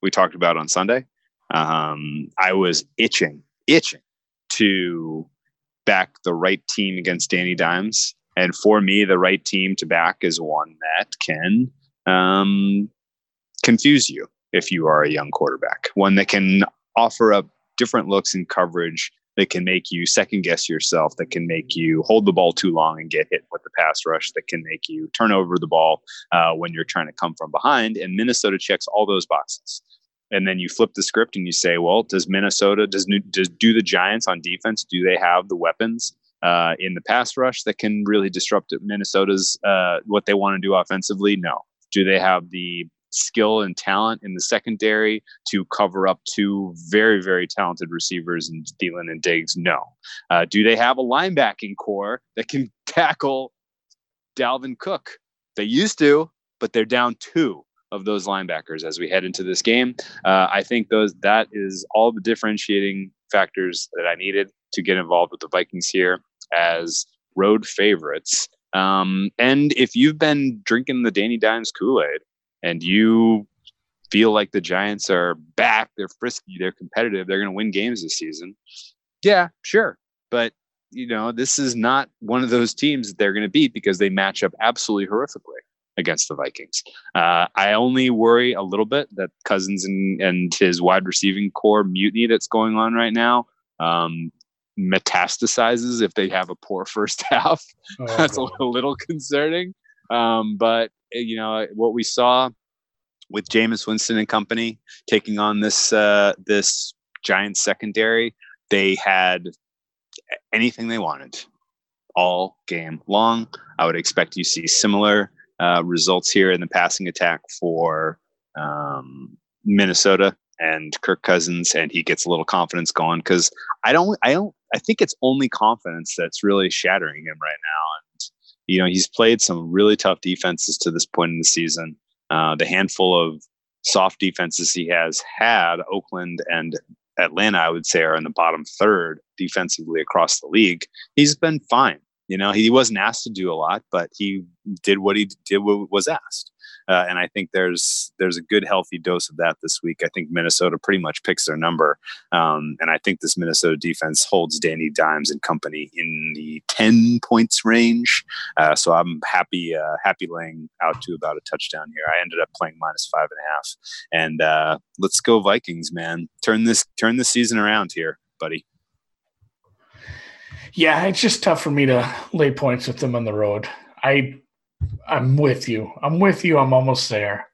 we talked about on Sunday. Um, I was itching, itching to back the right team against Danny Dimes. And for me, the right team to back is one that can um, confuse you if you are a young quarterback, one that can offer up different looks in coverage that can make you second guess yourself, that can make you hold the ball too long and get hit with the pass rush, that can make you turn over the ball uh, when you're trying to come from behind. And Minnesota checks all those boxes and then you flip the script and you say, well, does Minnesota does does do the Giants on defense? Do they have the weapons uh, in the pass rush that can really disrupt Minnesota's uh, what they want to do offensively? No. Do they have the skill and talent in the secondary to cover up two very very talented receivers in Thielen and Diggs? No. Uh, do they have a linebacking corps that can tackle Dalvin Cook? They used to, but they're down two of those linebackers as we head into this game. Uh, I think those that is all the differentiating factors that I needed to get involved with the Vikings here as road favorites. Um, and if you've been drinking the Danny Dimes Kool Aid and you feel like the Giants are back, they're frisky, they're competitive, they're going to win games this season, yeah, sure. But you know, this is not one of those teams that they're going to beat because they match up absolutely horrifically against the Vikings. Uh, I only worry a little bit that Cousins and, and his wide receiving corps mutiny that's going on right now um, metastasizes if they have a poor first half. Oh, that's God. a little concerning. Um, but eh, you know what we saw with Jameis Winston and company taking on this uh, this giant secondary, they had anything they wanted all game long. I would expect you see similar uh, results here in the passing attack for um, Minnesota and Kirk Cousins, and he gets a little confidence going because I don't, I don't, I think it's only confidence that's really shattering him right now. And you know, he's played some really tough defenses to this point in the season. Uh, the handful of soft defenses he has had, Oakland and Atlanta, I would say, are in the bottom third defensively across the league. He's been fine. You know, he wasn't asked to do a lot, but he did what he did what was asked. Uh, and I think there's there's a good healthy dose of that this week. I think Minnesota pretty much picks their number, um, and I think this Minnesota defense holds Danny Dimes and company in the ten points range. Uh, so I'm happy uh, happy laying out to about a touchdown here. I ended up playing minus five and a half, and uh, let's go Vikings, man! Turn this turn the season around here, buddy. Yeah, it's just tough for me to lay points with them on the road. I I'm with you. I'm with you. I'm almost there.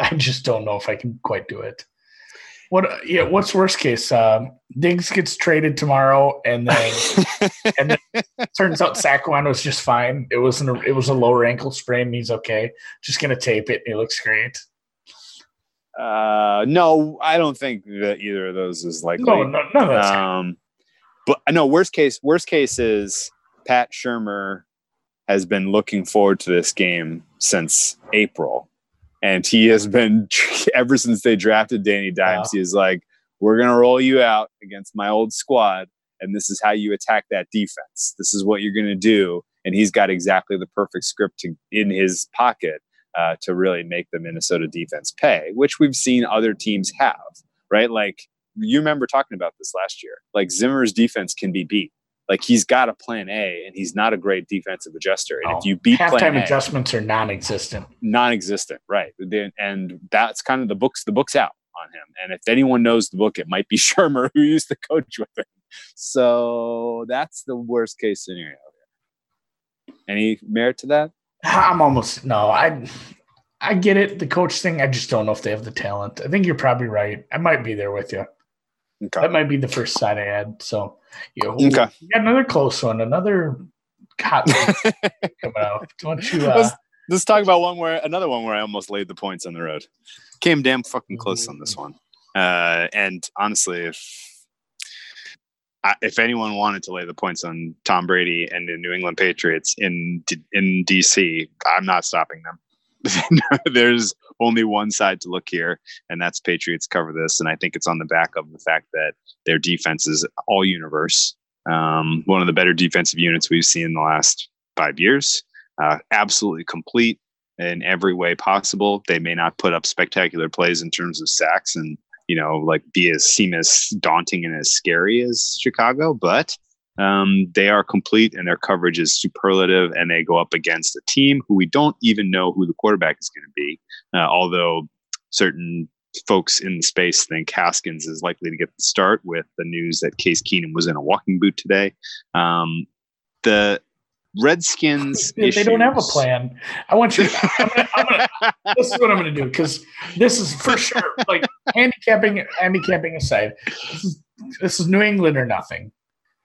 I just don't know if I can quite do it. What yeah, what's worst case? Um, Diggs gets traded tomorrow and then and then turns out Saquon was just fine. It wasn't a, it was a lower ankle sprain, he's okay. Just gonna tape it he looks great. Uh no, I don't think that either of those is likely. No, no, no that's um, but no, worst case, worst case is Pat Shurmur has been looking forward to this game since April. And he has been ever since they drafted Danny Dimes, wow. he is like, We're gonna roll you out against my old squad, and this is how you attack that defense. This is what you're gonna do. And he's got exactly the perfect script to, in his pocket uh, to really make the Minnesota defense pay, which we've seen other teams have, right? Like you remember talking about this last year. Like Zimmer's defense can be beat. Like he's got a plan A, and he's not a great defensive adjuster. And Oh, if you beat plan Halftime A, adjustments are non-existent. non-existent, right? And that's kind of the books. The book's out on him. And if anyone knows the book, it might be Shurmur who used to coach with him. So that's the worst case scenario. Any merit to that? I'm almost no. I I get it, the coach thing. I just don't know if they have the talent. I think you're probably right. I might be there with you. Okay. That might be the first side I had. So you know, Okay. we got another close one, another hot one coming out. Don't you? Uh, Let's, let's talk about one where another one where I almost laid the points on the road. Came damn fucking close on this one. Uh, and honestly, if I, if anyone wanted to lay the points on Tom Brady and the New England Patriots in D- in DC, I'm not stopping them. There's only one side to look here, and that's Patriots cover this. And I think it's on the back of the fact that their defense is all universe. Um, one of the better defensive units we've seen in the last five years. Uh, absolutely complete in every way possible. They may not put up spectacular plays in terms of sacks and you know like be as seem as daunting and as scary as Chicago, but um, they are complete and their coverage is superlative. And they go up against a team who we don't even know who the quarterback is going to be, uh, although certain folks in the space think Haskins is likely to get the start with the news that Case Keenum was in a walking boot today. Um, the Redskins. they don't have a plan. I want you. I'm gonna, I'm gonna, this is what I'm going to do because this is for sure. Like handicapping, handicapping aside, this is this is New England or nothing.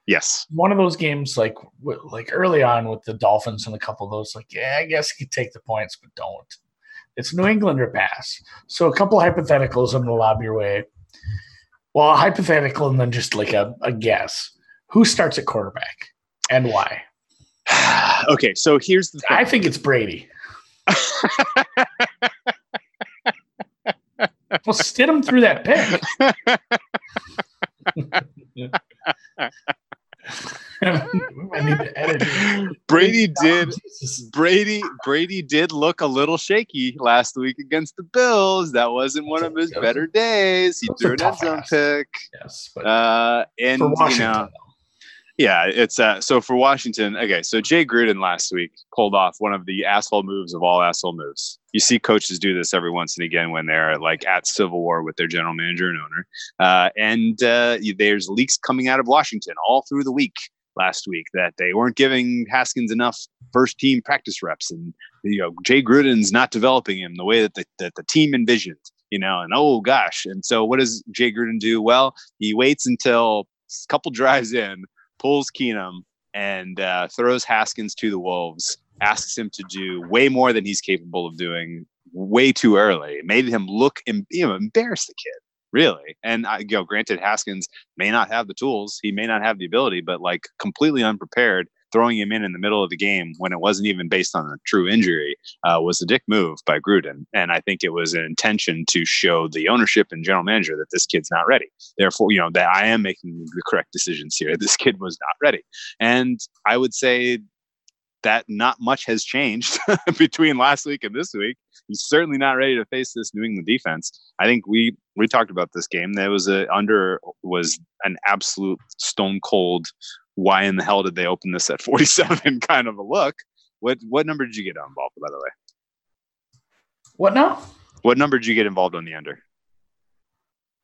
Yes. One of those games, like w- like early on with the Dolphins and a couple of those, like yeah, I guess you could take the points, but don't. It's New England or pass. So a couple hypotheticals I'm to lob your way. Well, a hypothetical and then just like a, a guess. Who starts at quarterback and why? okay, so here's the thing. I think it's Brady. well, stid him through that pick. I need to edit. it. Brady did Jesus. Brady Brady did look a little shaky last week against the Bills. That wasn't one of his better days. He threw an end zone pick. Yes, but Uh, and for you know, yeah, it's uh, so for Washington. Okay, so Jay Gruden last week pulled off one of the asshole moves of all asshole moves. You see coaches do this every once and again when they're like at civil war with their general manager and owner. Uh, and uh, there's leaks coming out of Washington all through the week last week that they weren't giving Haskins enough first team practice reps, and you know Jay Gruden's not developing him the way that the, that the team envisioned. You know, and oh gosh, and so what does Jay Gruden do? Well, he waits until a couple drives in, pulls Keenum, and uh, throws Haskins to the wolves. Asks him to do way more than he's capable of doing, way too early. Made him look, em- you know, embarrass the kid, really. And I, you know, granted, Haskins may not have the tools, he may not have the ability, but like completely unprepared, throwing him in in the middle of the game when it wasn't even based on a true injury uh, was a dick move by Gruden. And I think it was an intention to show the ownership and general manager that this kid's not ready. Therefore, you know, that I am making the correct decisions here. This kid was not ready. And I would say that not much has changed between last week and this week. He's certainly not ready to face this New England defense. I think we we talked about this game. That was a under was an absolute stone cold. Why in the hell did they open this at 47 kind of a look? What what number did you get involved by the way? what now? What number did you get involved on the under?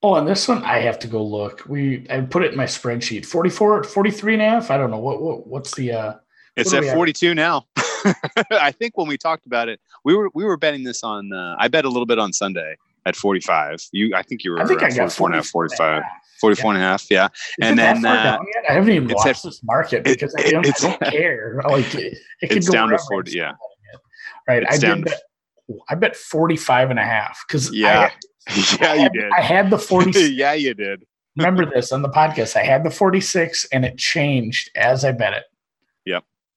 Oh, on this one, I have to go look. We I put it in my spreadsheet. 44, 43 and a half. I don't know. What, what what's the uh It's at we have? 42 now. I think when we talked about it, we were we were betting this on. Uh, I bet a little bit on Sunday at 45. You, I think you were I think I got 44 and a half, 44 45, 44 and a half. Yeah. Is And it then, uh. I haven't even watched at- this market it- because I, don't, I don't care. Like it, it could It's go down to 40. Yeah. Right. It's I down did bet, I bet 45 and a half because Yeah. yeah, you did. I had the 46. yeah, you did. remember this on the podcast. I had the 46 and it changed as I bet it.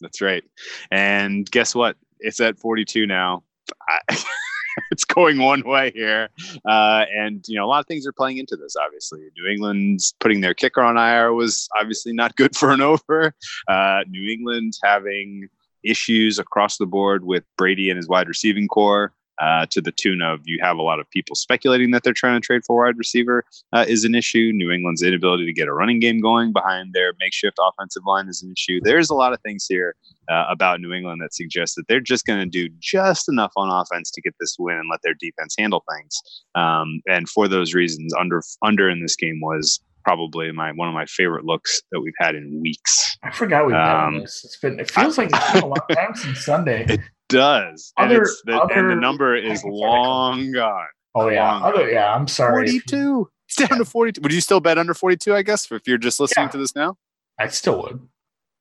That's right. And guess what? It's at 42 now. I, it's going one way here. Uh, and, you know, a lot of things are playing into this, obviously. New England's putting their kicker on IR was obviously not good for an over. Uh, New England having issues across the board with Brady and his wide receiving corps. Uh, to the tune of you have a lot of people speculating that they're trying to trade for wide receiver uh, is an issue. New England's inability to get a running game going behind their makeshift offensive line is an issue. There's a lot of things here uh, about New England that suggest that they're just going to do just enough on offense to get this win and let their defense handle things. Um, and for those reasons, under under in this game was probably my one of my favorite looks that we've had in weeks. I forgot we've um, this. It's been it feels like it's been a long time since Sunday. It does. Other, and, the, other and the number is long gone. Oh yeah. Other, yeah, I'm sorry. 42. It's down to 42. Would you still bet under 42, I guess, if you're just listening yeah. to this now? I still would.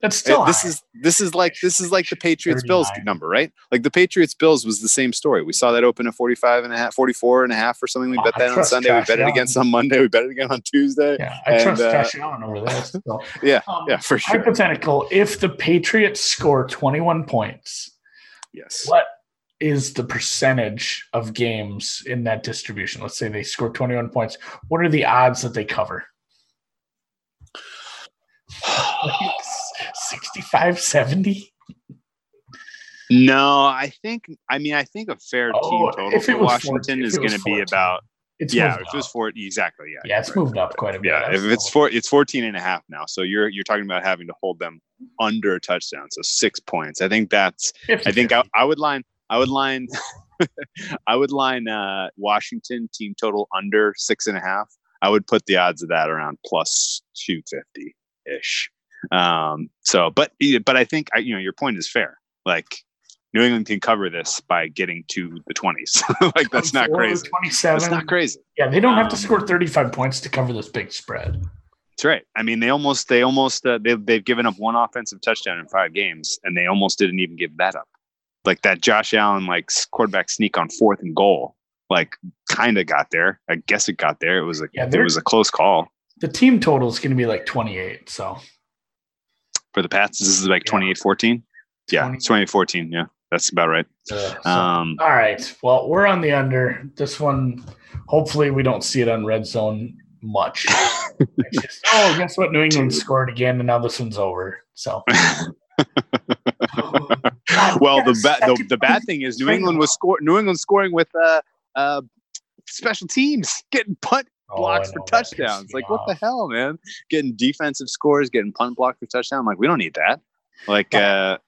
That's still this high. is this is like this is like the Patriots 39. Bills number, right? Like the Patriots Bills was the same story. We saw that open at 45 and a half, 44 and a half or something. We oh, bet that on Sunday. Josh we bet Allen. it against on Monday. We bet it again on Tuesday. Yeah, I and, trust uh, Josh Allen over there. So. yeah, um, yeah, for sure. Hypothetical: If the Patriots score 21 points, yes, what is the percentage of games in that distribution? Let's say they score 21 points. What are the odds that they cover? 65 70 no i think i mean i think a fair oh, team total for washington 14, is going to be about it's yeah if it was four exactly yeah yeah it's right. moved up quite a bit yeah if it's four it's 14 and a half now so you're you're talking about having to hold them under a touchdown so six points i think that's 50, i think I, I would line i would line i would line uh washington team total under six and a half i would put the odds of that around plus 250 ish um, so, but but I think you know your point is fair. Like New England can cover this by getting to the twenties. like that's not crazy. Twenty-seven. That's not crazy. Yeah, they don't have to um, score thirty-five points to cover this big spread. That's right. I mean, they almost they almost uh, they've they've given up one offensive touchdown in five games, and they almost didn't even give that up. Like that Josh Allen like quarterback sneak on fourth and goal, like kind of got there. I guess it got there. It was a yeah, it was a close call. The team total is going to be like twenty-eight. So for the Pats. This is like 28-14. Yeah, it's 2014. Yeah, that's about right. Uh, so, um, all right. Well, we're on the under. This one, hopefully, we don't see it on red zone much. just, oh, guess what? New England scored again, and now this one's over. So. well, the, ba- the the bad thing is New England was score New England scoring with uh, uh, special teams getting punt Oh, blocks for touchdowns. Like, what the hell, man? Getting defensive scores, getting punt block for touchdown. like, we don't need that. Like, uh,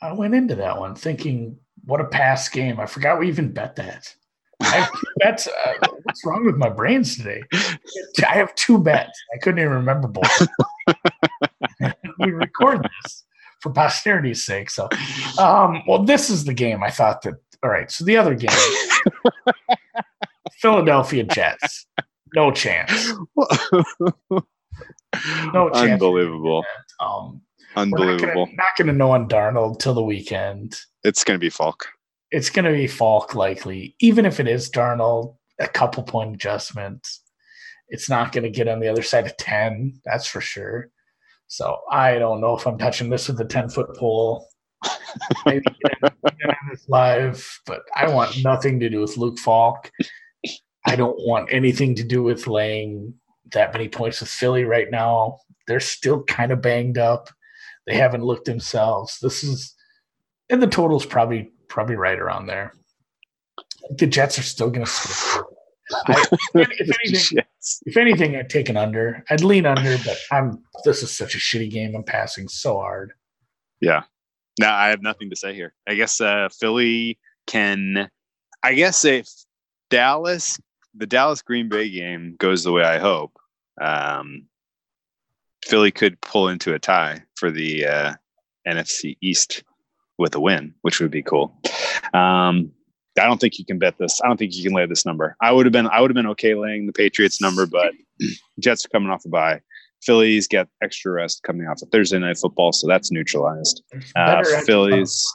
I went into that one thinking, what a pass game. I forgot we even bet that. I have two bets. Uh, what's wrong with my brains today? I have two bets. I couldn't even remember both. we record this for posterity's sake. So, um, well, this is the game. I thought that. All right. So the other game, Philadelphia Jets. No chance. no chance. Unbelievable. Um, Unbelievable. Not going to know on Darnold till the weekend. It's going to be Falk. It's going to be Falk likely. Even if it is Darnold, a couple point adjustments. It's not going to get on the other side of 10. That's for sure. So I don't know if I'm touching this with a 10 foot pole. Maybe get this live, but I want nothing to do with Luke Falk. I don't want anything to do with laying that many points with Philly right now. They're still kind of banged up. They haven't looked themselves. This is, and the total's probably probably right around there. The Jets are still going to if, anything, if anything, I'd take an under. I'd lean under, but I'm. This is such a shitty game. I'm passing so hard. Yeah. No, I have nothing to say here. I guess uh, Philly can. I guess if Dallas the Dallas Green Bay game goes the way I hope, um, Philly could pull into a tie for the uh, NFC East with a win, which would be cool. Um, I don't think you can bet this. I don't think you can lay this number. I would have been I would have been okay laying the Patriots number, but Jets are coming off a bye. Phillies get extra rest coming off of Thursday night football, so that's neutralized. Uh, Phillies,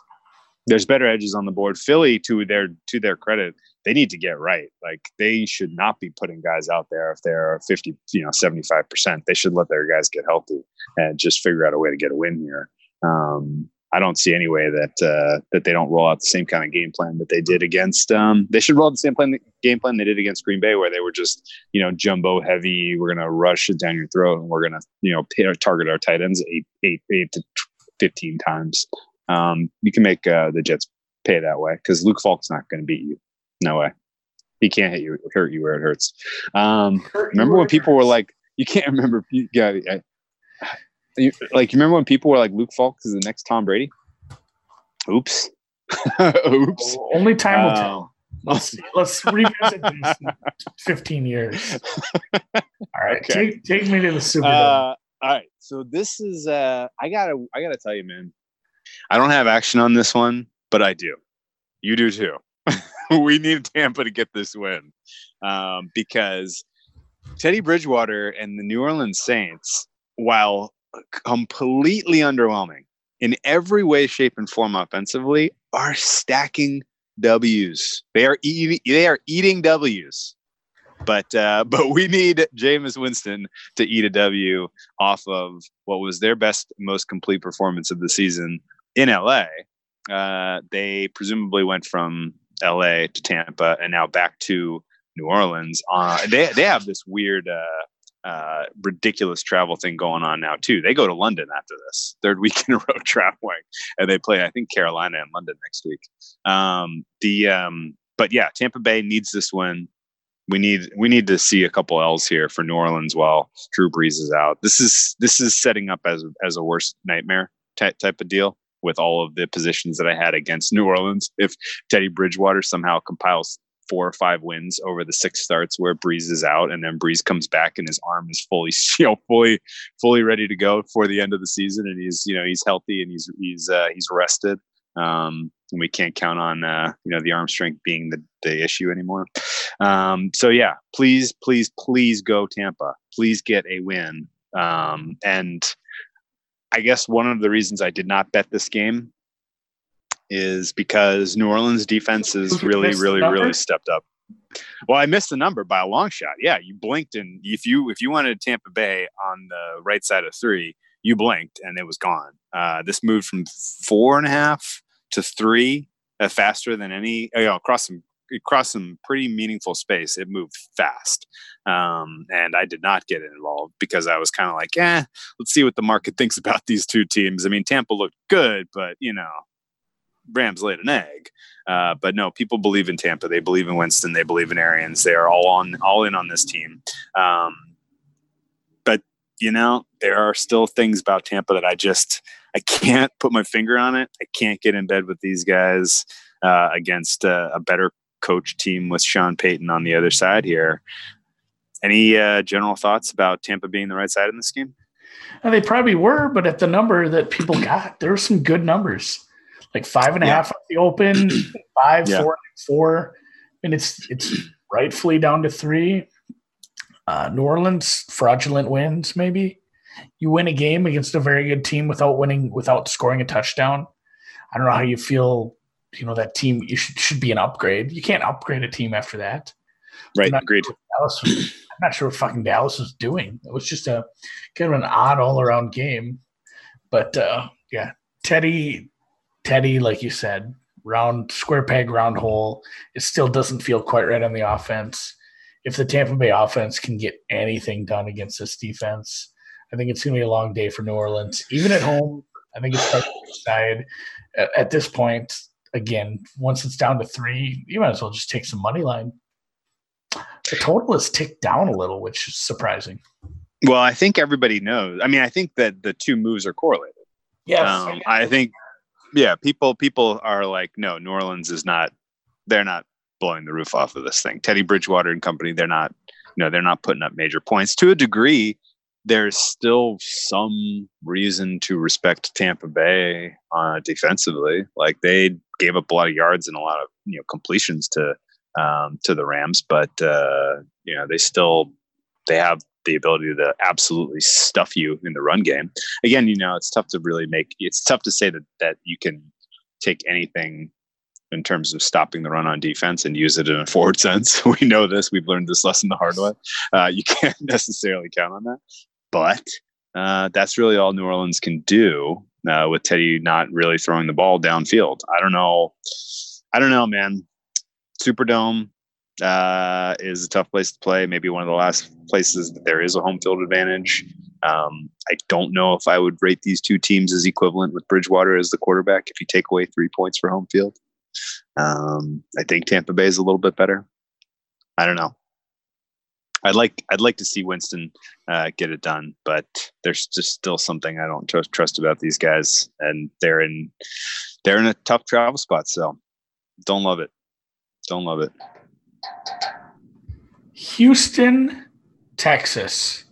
there's better edges on the board. Philly, to their to their credit, they need to get right. Like they should not be putting guys out there if they're 50, you know, 75%. They should let their guys get healthy and just figure out a way to get a win here. Um, I don't see any way that uh, that they don't roll out the same kind of game plan that they did against. Um, they should roll out the same plan game plan they did against Green Bay, where they were just you know jumbo heavy. We're gonna rush it down your throat, and we're gonna you know target our tight ends eight eight eight to fifteen times. Um, you can make uh, the Jets pay that way because Luke Falk's not going to beat you. No way. He can't hit you, hurt you where it hurts. Um, Hurt remember when people were like, you can't remember, you, yeah, I, you, like you remember when people were like, Luke Falk is the next Tom Brady? Oops. Oops. Only time will Um, tell. Let's let's revisit this in 15 years. All right, Okay. take take me to the Superdome. Uh, all right. So this is uh I gotta I gotta tell you, man. I don't have action on this one, but I do. You do too. we need Tampa to get this win. Um, because Teddy Bridgewater and the New Orleans Saints, while completely underwhelming in every way, shape, and form offensively, are stacking W's. They are eating they are eating W's. But uh, but we need Jameis Winston to eat a W off of what was their best, most complete performance of the season in LA. Uh, they presumably went from LA to Tampa and now back to New Orleans. Uh, they they have this weird, uh, uh, ridiculous travel thing going on now too. They go to London after this third week in a row traveling, and they play I think Carolina and London next week. Um, the um, but yeah, Tampa Bay needs this win we need we need to see a couple L's here for New Orleans while Drew Brees is out. This is this is setting up as as a worst nightmare type type of deal with all of the positions that I had against New Orleans. If Teddy Bridgewater somehow compiles four or five wins over the six starts where Brees is out, and then Brees comes back and his arm is fully you know fully fully ready to go for the end of the season, and he's you know he's healthy and he's he's uh, he's rested. Um, and we can't count on uh, you know the arm strength being the, the issue anymore. Um, so yeah, please, please, please go Tampa. Please get a win. Um, and I guess one of the reasons I did not bet this game is because New Orleans defense is really, really, really stepped up. Well, I missed the number by a long shot. Yeah, you blinked, and if you if you wanted Tampa Bay on the right side of three, you blinked, and it was gone. Uh, this moved from four and a half to three uh, faster than any you know, across some across some pretty meaningful space. It moved fast, um, and I did not get involved because I was kind of like, eh, let's see what the market thinks about these two teams. I mean, Tampa looked good, but you know, Rams laid an egg. Uh, but no, people believe in Tampa. They believe in Winston. They believe in Arians. They are all on all in on this team. Um, but you know, there are still things about Tampa that I just I can't put my finger on it. I can't get in bed with these guys uh, against uh, a better coach team with Sean Payton on the other side here. Any uh, general thoughts about Tampa being the right side in this game? And they probably were, but at the number that people got, there were some good numbers, like five and a Yeah. half on the open, five, Yeah. four, four, and it's it's rightfully down to three. Uh, New Orleans fraudulent wins, maybe. You win a game against a very good team without winning, without scoring a touchdown. I don't know how you feel. You know that team you should should be an upgrade. You can't upgrade a team after that. Right, Not- agreed. Dallas was, I'm not sure what fucking Dallas was doing. It was just a kind of an odd all around game. But uh, yeah, Teddy, Teddy, like you said, round square peg, round hole. It still doesn't feel quite right on the offense. If the Tampa Bay offense can get anything done against this defense, I think it's going to be a long day for New Orleans. Even at home, I think it's to. At, at this point, again, once it's down to three, you might as well just take some money line. The total has ticked down a little, which is surprising. Well, I think everybody knows. I mean, I think that the two moves are correlated. Yes, um, I think, yeah, people people are like, no, New Orleans is not. They're not blowing the roof off of this thing. Teddy Bridgewater and company, they're not. You know, they're not putting up major points to a degree. There's still some reason to respect Tampa Bay uh, defensively. Like they gave up a lot of yards and a lot of you know completions to um, to the Rams, but uh, you know they still they have the ability to absolutely stuff you in the run game again, you know, it's tough to really make. It's tough to say that that you can take anything in terms of stopping the run on defense and use it in a forward sense. We know this. We've learned this lesson the hard way. Uh, you can't necessarily count on that, but uh, that's really all New Orleans can do uh, with Teddy not really throwing the ball downfield. I don't know. I don't know, man. Superdome uh, is a tough place to play. Maybe one of the last places that there is a home field advantage. Um, I don't know if I would rate these two teams as equivalent with Bridgewater as the quarterback if you take away three points for home field. Um, I think Tampa Bay is a little bit better. I don't know. I'd like I'd like to see Winston uh, get it done, but there's just still something I don't trust, trust about these guys, and they're in they're in a tough travel spot. So don't love it. Don't love it. Houston, Texas,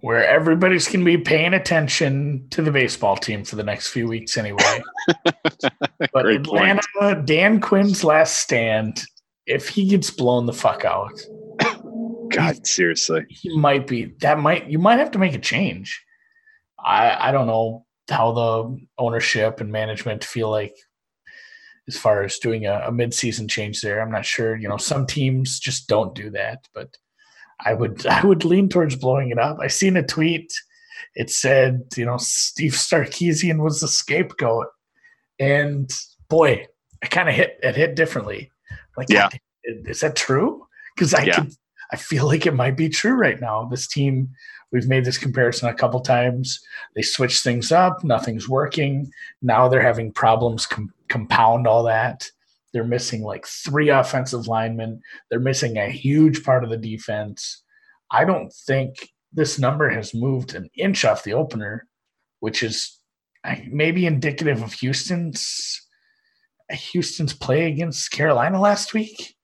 where everybody's going to be paying attention to the baseball team for the next few weeks anyway. but Atlanta, Dan Quinn's last stand, if he gets blown the fuck out, God, seriously. he might be that might you might have to make a change. I I don't know how the ownership and management feel like as far as doing a, a mid-season change there. I'm not sure. You know, some teams just don't do that, but I would I would lean towards blowing it up. I seen a tweet. It said, you know, Steve Sarkisian was the scapegoat, and boy, I kind of hit it hit differently. Like, Yeah. Is that true? Because I Yeah. could, I feel like it might be true right now. This team, we've made this comparison a couple times. They switch things up, nothing's working. Now they're having problems com- compound all that. They're missing like three offensive linemen. They're missing a huge part of the defense. I don't think this number has moved an inch off the opener, which is maybe indicative of Houston's Houston's play against Carolina last week.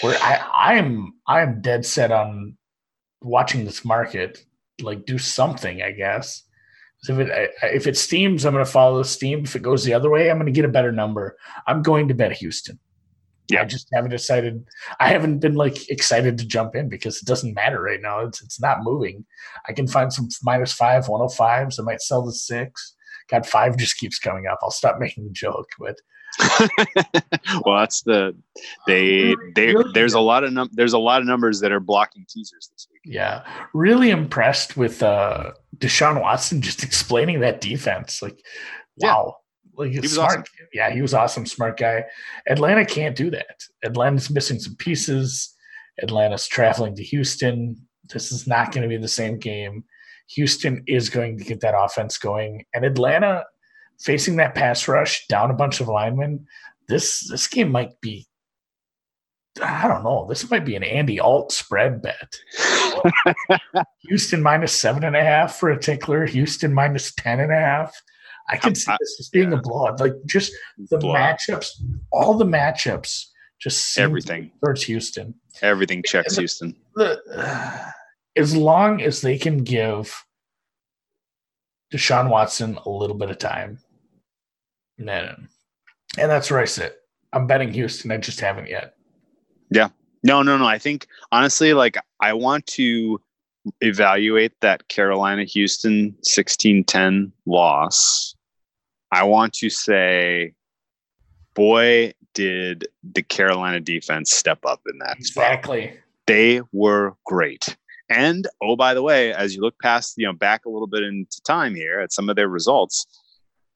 Where I, I'm I'm dead set on watching this market like do something. I guess if it if it steams, I'm going to follow the steam. If it goes the other way, I'm going to get a better number. I'm going to bet Houston. Yeah. I just haven't decided. I haven't been like excited to jump in because it doesn't matter right now. It's it's not moving. I can find some minus five, 105s. I might sell the six. God, five just keeps coming up. I'll stop making the joke, but well, that's the they they there's a lot of num- there's a lot of numbers that are blocking teasers this week. yeah, really impressed with uh Deshaun Watson just explaining that defense. Like, Yeah. wow. Like was smart. awesome. Yeah, he was awesome, smart guy. Atlanta can't do that. Atlanta's missing some pieces. Atlanta's traveling to Houston. This is not going to be the same game. Houston is going to get that offense going, and Atlanta facing that pass rush down a bunch of linemen. This this game might be. I don't know. This might be an Andy Alt spread bet. Houston minus seven and a half for a tickler. Houston minus ten and a half. I can see I- this as being yeah. a blowout. Like just the Blowout. matchups, all the matchups, just Everything. towards Houston. Everything checks Houston. The, as long as they can give Deshaun Watson a little bit of time, and that's where I sit. I'm betting Houston. I just haven't yet. Yeah. No, no, no. I think honestly, like I want to evaluate that Carolina Houston 16-10 loss. I want to say, boy, did the Carolina defense step up in that spot. Exactly. They were great. And oh, by the way, as you look past, you know, back a little bit into time here at some of their results,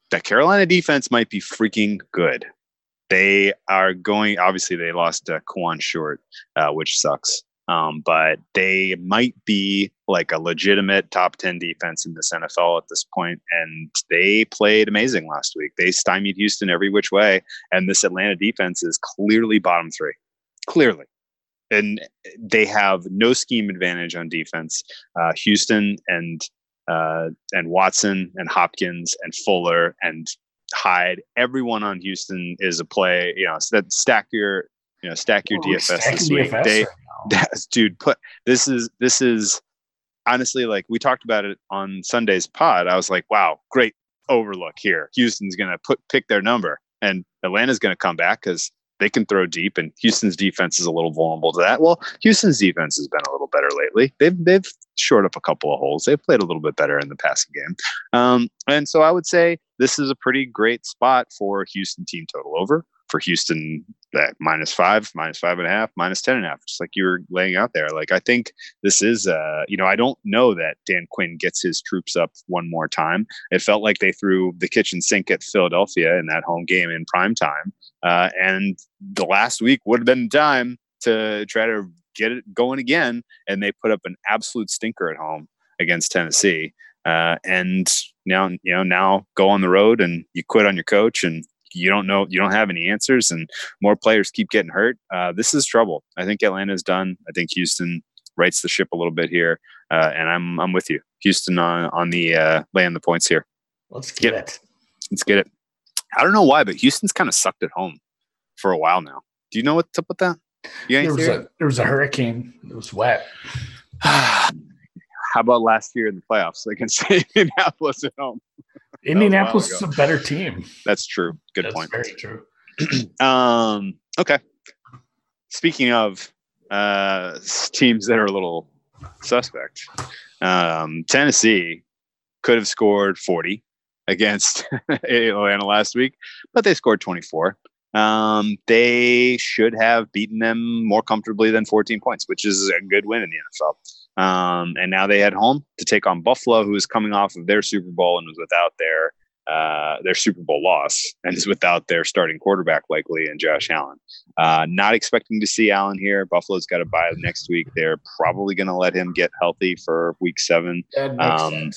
the Carolina defense might be freaking good. They are going. Obviously, they lost uh, Kawann Short, uh, which sucks. Um, but they might be like a legitimate top ten defense in this NFL at this point, and they played amazing last week. They stymied Houston every which way, and this Atlanta defense is clearly bottom three, clearly and they have no scheme advantage on defense. Uh, Houston and uh, and Watson and Hopkins and Fuller and Hyde, everyone on Houston is a play. You know, so that stack your you know stack your DFS this week. DFS They, right dude put this is this is honestly like we talked about it on Sunday's pod. I was like, wow, great overlook here. Houston's gonna put pick their number and Atlanta's gonna come back because they can throw deep and Houston's defense is a little vulnerable to that. Well, Houston's defense has been a little better lately. They've they've shored up a couple of holes. They've played a little bit better in the passing game. Um, and so I would say this is a pretty great spot for Houston team total over for Houston uh, minus five, minus five and a half, minus ten and a half, just like you were laying out there. Like I think this is, uh, you know, I don't know that Dan Quinn gets his troops up one more time. It felt like they threw the kitchen sink at Philadelphia in that home game in prime time, uh, and the last week would have been time to try to get it going again. And they put up an absolute stinker at home against Tennessee. Uh, and now, you know, now go on the road and you quit on your coach and you don't know, you don't have any answers, and more players keep getting hurt. Uh, this is trouble. I think Atlanta's done. I think Houston rights the ship a little bit here, uh, and I'm I'm with you, Houston on on the uh, laying the points here. Let's get Yep. it. Let's get it. I don't know why, but Houston's kind of sucked at home for a while now. Do you know what's up with that? There was theory? a there was a hurricane. It was wet. How about last year in the playoffs against Indianapolis at home? Indianapolis is a better team. That's true. Good point. That's point. Very true. Um, okay. Speaking of uh, teams that are a little suspect, um, Tennessee could have scored 40 against Atlanta last week, but they scored 24. Um, they should have beaten them more comfortably than 14 points, which is a good win in the NFL. Um, and now they head home to take on Buffalo, who is coming off of their Super Bowl and was without their uh, their Super Bowl loss and is without their starting quarterback likely and Josh Allen. Uh, not expecting to see Allen here. Buffalo's got a bye next week. They're probably going to let him get healthy for Week Seven. Um.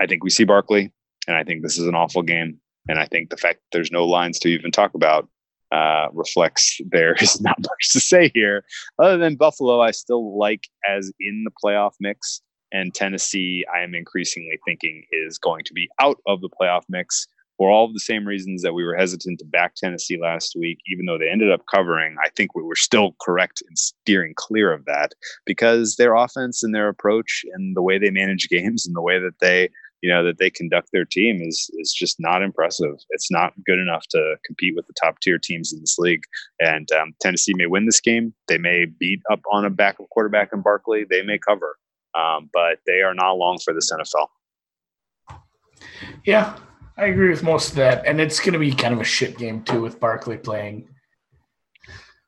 I think we see Barkley, and I think this is an awful game. And I think the fact that there's no lines to even talk about uh, reflects there is not much to say here. Other than Buffalo, I still like as in the playoff mix. And Tennessee, I am increasingly thinking is going to be out of the playoff mix for all of the same reasons that we were hesitant to back Tennessee last week, even though they ended up covering. I think we were still correct in steering clear of that because their offense and their approach and the way they manage games and the way that they you know that they conduct their team is is just not impressive. It's not good enough to compete with the top tier teams in this league. And um, Tennessee may win this game. They may beat up on a backup quarterback in Barkley. They may cover, um, but they are not long for this NFL. Yeah, I agree with most of that. And it's going to be kind of a shit game, too, with Barkley playing.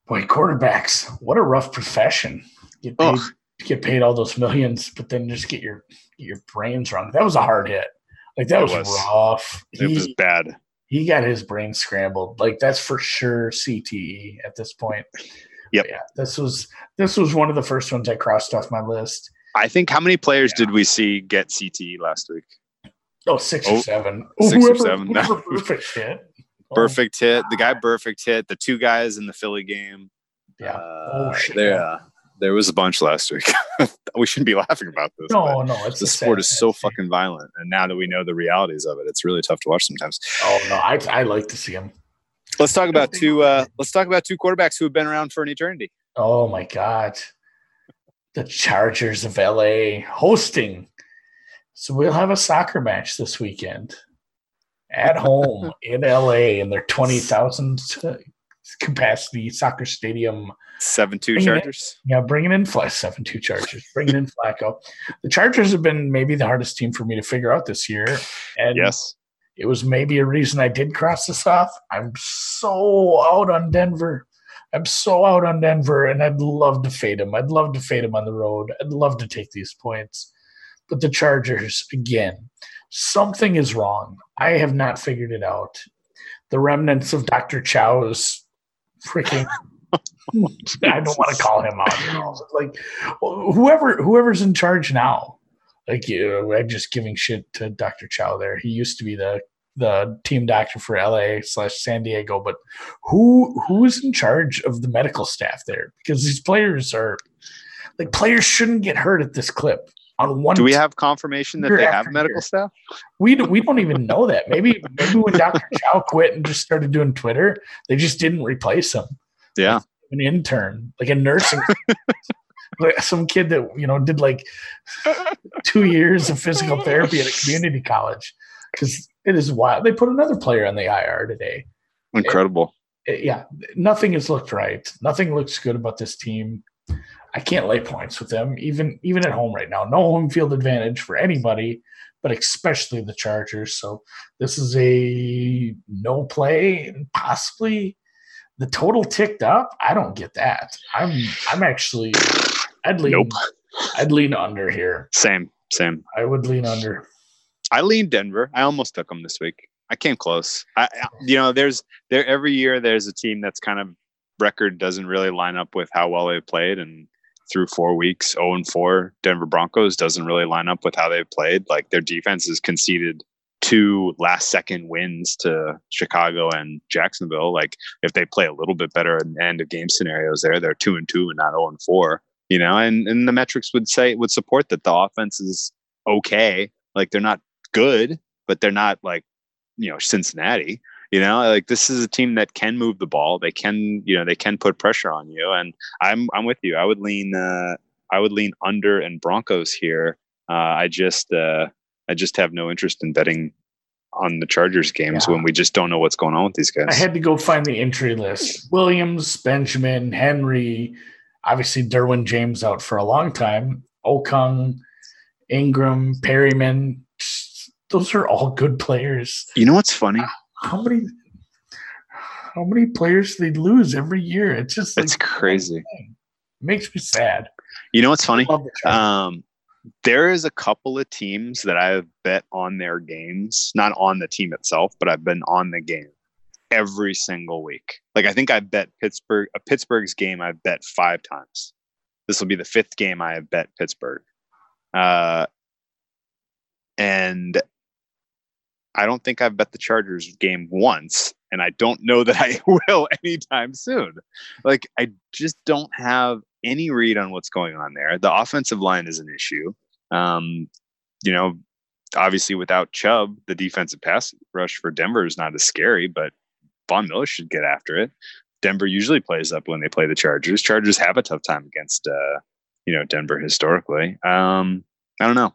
Boy, quarterbacks, what a rough profession. Get paid, Ugh. Get paid all those millions, but then just get your get your brains wrong. That was a hard hit. Like, that was, was. rough. It was bad. he got his brain scrambled. Like, that's for sure CTE at this point. Yep. But yeah, this was this was one of the first ones I crossed off my list. I think how many players did we see get CTE last week? Oh, six Oh, or seven. six or seven. Whoever perfect hit. Oh, Perfect hit. The guy perfect hit. The two guys in the Philly game. Yeah. Uh, Oh, shit. There, uh, there was a bunch last week. we shouldn't be laughing about this. but- No, no, it's the sport sad, is sad so thing. fucking violent and now that we know the realities of it it's really tough to watch sometimes Oh no, I I like to see him. let's talk about two uh let's talk about two quarterbacks who have been around for an eternity Oh my god, the Chargers of LA hosting. So we'll have a soccer match this weekend at home in LA in their twenty thousand capacity soccer stadium. 7-2 Bring it in. chargers Yeah, bringing in Flash seven two Chargers, bringing in Flacco. The Chargers have been maybe the hardest team for me to figure out this year, and yes it was maybe a reason I did cross this off. I'm so out on Denver. I'm so out on Denver, and I'd love to fade him. I'd love to fade him on the road. I'd love to take these points. But the Chargers, again, something is wrong. I have not figured it out. The remnants of Dr. Chao's freaking. I don't want to call him out. You know, like whoever whoever's in charge now. Like you, I'm just giving shit to Dr. Chao there. He used to be the the team doctor for LA slash San Diego, but who who is in charge of the medical staff there? Because these players are like players shouldn't get hurt at this clip. On one, do we have confirmation that they have medical year. staff we don't, we don't even know that. Maybe maybe when Dr. Chao quit and just started doing Twitter, they just didn't replace him. yeah An intern, like a nursing, like some kid that you know did like two years of physical therapy at a community college. Because it is wild. They put another player on the IR today. incredible It- yeah, nothing has looked right. Nothing looks good about this team. I can't lay points with them, even even at home right now. No home field advantage for anybody, but especially the Chargers. So this is a no play, and possibly the total ticked up. I don't get that. I'm I'm actually I'd lean Nope. I'd lean under here. same same I would lean under. i lean denver i almost took them this week i came close I, I you know there's there every year there's a team that's kind of record doesn't really line up with how well they played and through four weeks 0 and 4 denver broncos doesn't really line up with how they've played like their defense has conceded two last second wins to Chicago and Jacksonville. Like if they play a little bit better in end of game scenarios there, they're two and two and not 0 and four, you know, and, and the metrics would say would support that the offense is okay. Like they're not good, but they're not like, you know, Cincinnati. You know, like this is a team that can move the ball. They can, you know, they can put pressure on you. And I'm I'm with you. I would lean uh I would lean under and Broncos here. Uh I just uh I just have no interest in betting on the Chargers games yeah. when we just don't know what's going on with these guys. I had to go find the entry list. Williams, Benjamin, Henry, obviously Derwin James out for a long time. Okung, Ingram, Perryman. Those are all good players. You know what's funny? How many how many players they lose every year? It's just it's like, crazy. It makes me sad. You know what's funny? Um, there is a couple of teams that I've bet on their games, not on the team itself, but I've been on the game every single week. Like I think I bet Pittsburgh a Pittsburgh's game I've bet five times. This will be the fifth game I have bet Pittsburgh. Uh, and I don't think I've bet the Chargers game once, and I don't know that I will anytime soon. Like, I just don't have any read on what's going on there. The offensive line is an issue. Um, you know, obviously without Chubb, the defensive pass rush for Denver is not as scary, but Von Miller should get after it. Denver usually plays up when they play the Chargers. Chargers have a tough time against, uh, you know, Denver historically. Um, I don't know.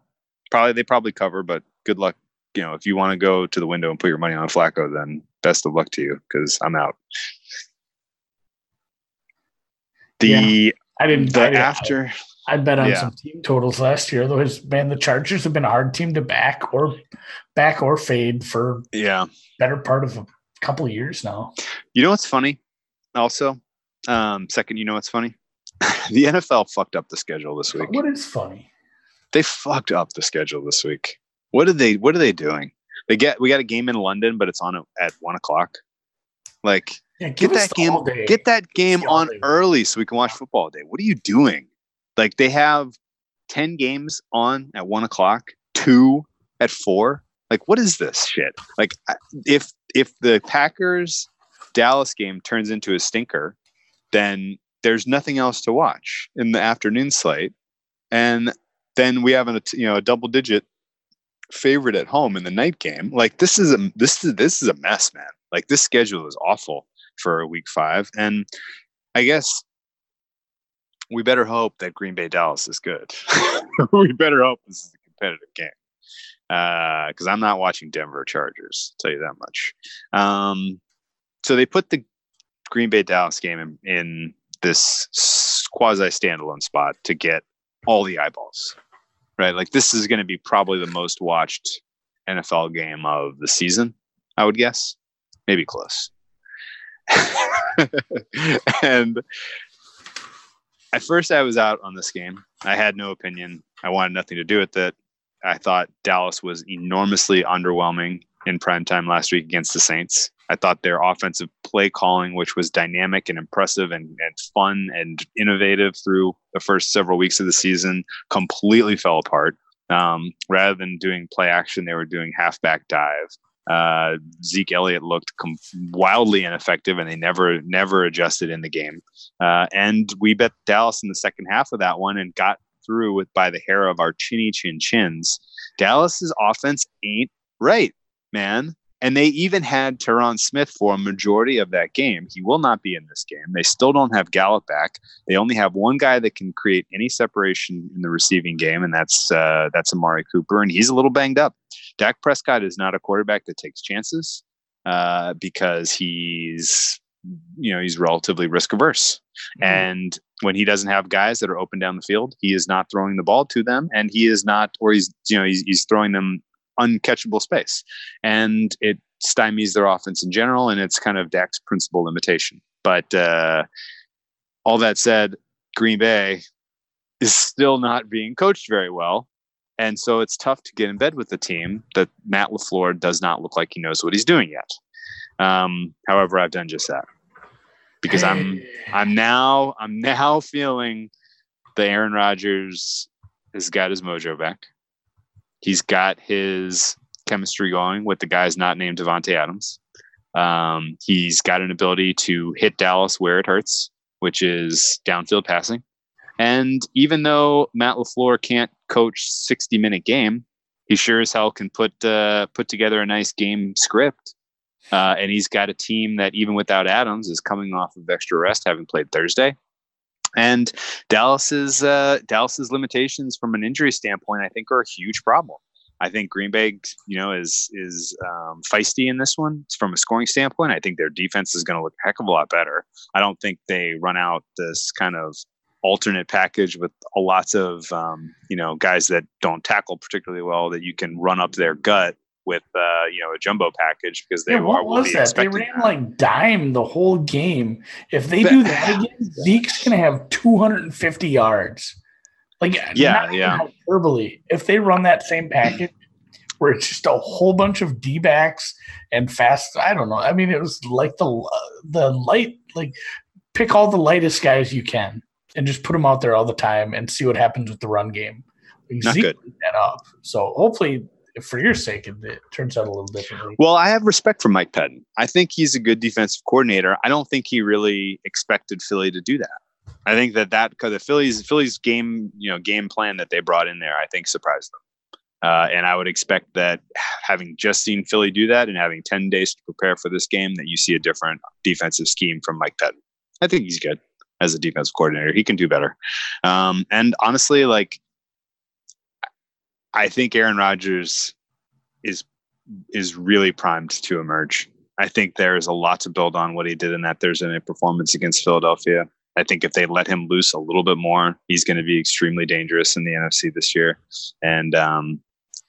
Probably they probably cover, but good luck you know, if you want to go to the window and put your money on Flacco, then best of luck to you because I'm out. The yeah, I didn't. The I after I, I bet on yeah. some team totals last year. Otherwise, man, the Chargers have been a hard team to back or back or fade for yeah better part of a couple of years now. You know what's funny? Also, um, second, you know what's funny? the NFL fucked up the schedule this week. What is funny? They fucked up the schedule this week. What are they? What are they doing? They get we got a game in London, but it's on at one o'clock. Like yeah, get that game, get that game on early so we can watch football day. What are you doing? Like they have ten games on at one o'clock, two at four. Like what is this shit? Like if if the Packers Dallas game turns into a stinker, then there's nothing else to watch in the afternoon slate, and then we have a you know a double digit favorite at home in the night game. Like this is a this is this is a mess, man. Like this schedule is awful for week five. And I guess we better hope that Green Bay Dallas is good. we better hope this is a competitive game. because uh, I'm not watching Denver Chargers, tell you that much. Um, so they put the Green Bay Dallas game in, in this quasi standalone spot to get all the eyeballs right? Like this is going to be probably the most watched NFL game of the season, I would guess. Maybe close. and at first, I was out on this game. I had no opinion. I wanted nothing to do with it. I thought Dallas was enormously underwhelming in prime time last week against the Saints. I thought their offensive play calling, which was dynamic and impressive and, and fun and innovative through the first several weeks of the season, completely fell apart. Um, rather than doing play action, they were doing halfback dive. Uh, Zeke Elliott looked com- wildly ineffective, and they never never adjusted in the game. Uh, and we bet Dallas in the second half of that one and got through with by the hair of our chinny chin chins. Dallas's offense ain't right, man. And they even had Tyron Smith for a majority of that game. He will not be in this game. They still don't have Gallup back. They only have one guy that can create any separation in the receiving game, and that's uh, that's Amari Cooper, and he's a little banged up. Dak Prescott is not a quarterback that takes chances uh, because he's you know he's relatively risk averse, mm-hmm. and when he doesn't have guys that are open down the field, he is not throwing the ball to them, and he is not, or he's you know he's, he's throwing them uncatchable space. And it stymies their offense in general, and it's kind of Dak's principal limitation. But uh, all that said, Green Bay is still not being coached very well. And so it's tough to get in bed with the team that Matt LaFleur does not look like he knows what he's doing yet. Um, however, I've done just that because I'm I'm now I'm now feeling the Aaron Rodgers has got his mojo back. He's got his chemistry going with the guys not named Davante Adams. Um, he's got an ability to hit Dallas where it hurts, which is downfield passing. And even though Matt LaFleur can't coach 60 minute game, he sure as hell can put uh, put together a nice game script. Uh, and he's got a team that even without Adams is coming off of extra rest, having played Thursday. And Dallas's uh, Dallas's limitations from an injury standpoint, I think, are a huge problem. I think Green Bay, you know, is is um, feisty in this one from a scoring standpoint. I think their defense is going to look a heck of a lot better. I don't think they run out this kind of alternate package with lots of um, you know guys that don't tackle particularly well that you can run up their gut with uh, you know a jumbo package because they Yeah, what was that? They ran that. like dime the whole game. If they But- do that again, Zeke's gonna have 250 yards. Like Yeah, not yeah. hyperbole. If they run that same package where it's just a whole bunch of D backs and fast, I don't know. I mean, it was like the the light like pick all the lightest guys you can and just put them out there all the time and see what happens with the run game. Like, Not Zeke good. that up. So hopefully, for your sake, it, turns out a little differently. Well, I have respect for Mike Pettine. I think he's a good defensive coordinator. I don't think he really expected Philly to do that. I think that that because the Phillies Phillies game you know game plan that they brought in there, I think surprised them. Uh, and I would expect that having just seen Philly do that and having ten days to prepare for this game, that you see a different defensive scheme from Mike Pettine. I think he's good as a defensive coordinator. He can do better. Um, and honestly, like I think Aaron Rodgers is is really primed to emerge. I think there is a lot to build on what he did in that Thursday night performance against Philadelphia. I think if they let him loose a little bit more, he's going to be extremely dangerous in the NFC this year. And um,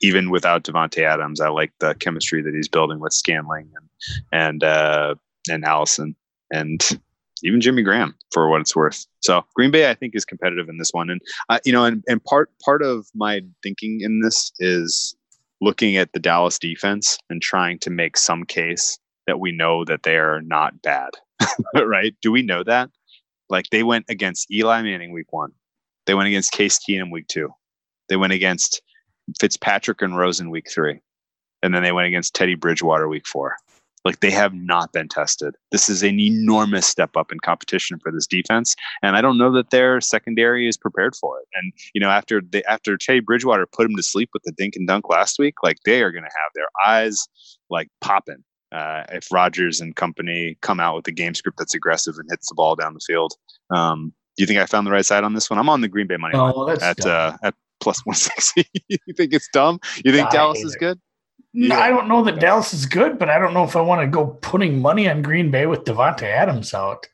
even without Davante Adams, I like the chemistry that he's building with Scantling and and uh, and Allison and even Jimmy Graham for what it's worth. So Green Bay, I think, is competitive in this one. And uh, you know, and, and part part of my thinking in this is looking at the Dallas defense and trying to make some case that we know that they are not bad. right? Do we know that? Like they went against Eli Manning week one. They went against Case Keenum week two. They went against Fitzpatrick and Rosen week three. And then they went against Teddy Bridgewater week four. Like they have not been tested. This is an enormous step up in competition for this defense, and I don't know that their secondary is prepared for it. And you know, after the after Teddy Bridgewater put him to sleep with the dink and dunk last week, like they are going to have their eyes like popping uh, if Rodgers and company come out with a game script that's aggressive and hits the ball down the field. Um, do you think I found the right side on this one? I'm on the Green Bay money line at uh, at plus 160. you think it's dumb? You think Dallas is it. good? No, Yeah. I don't know that Dallas is good, but I don't know if I want to go putting money on Green Bay with Davante Adams out.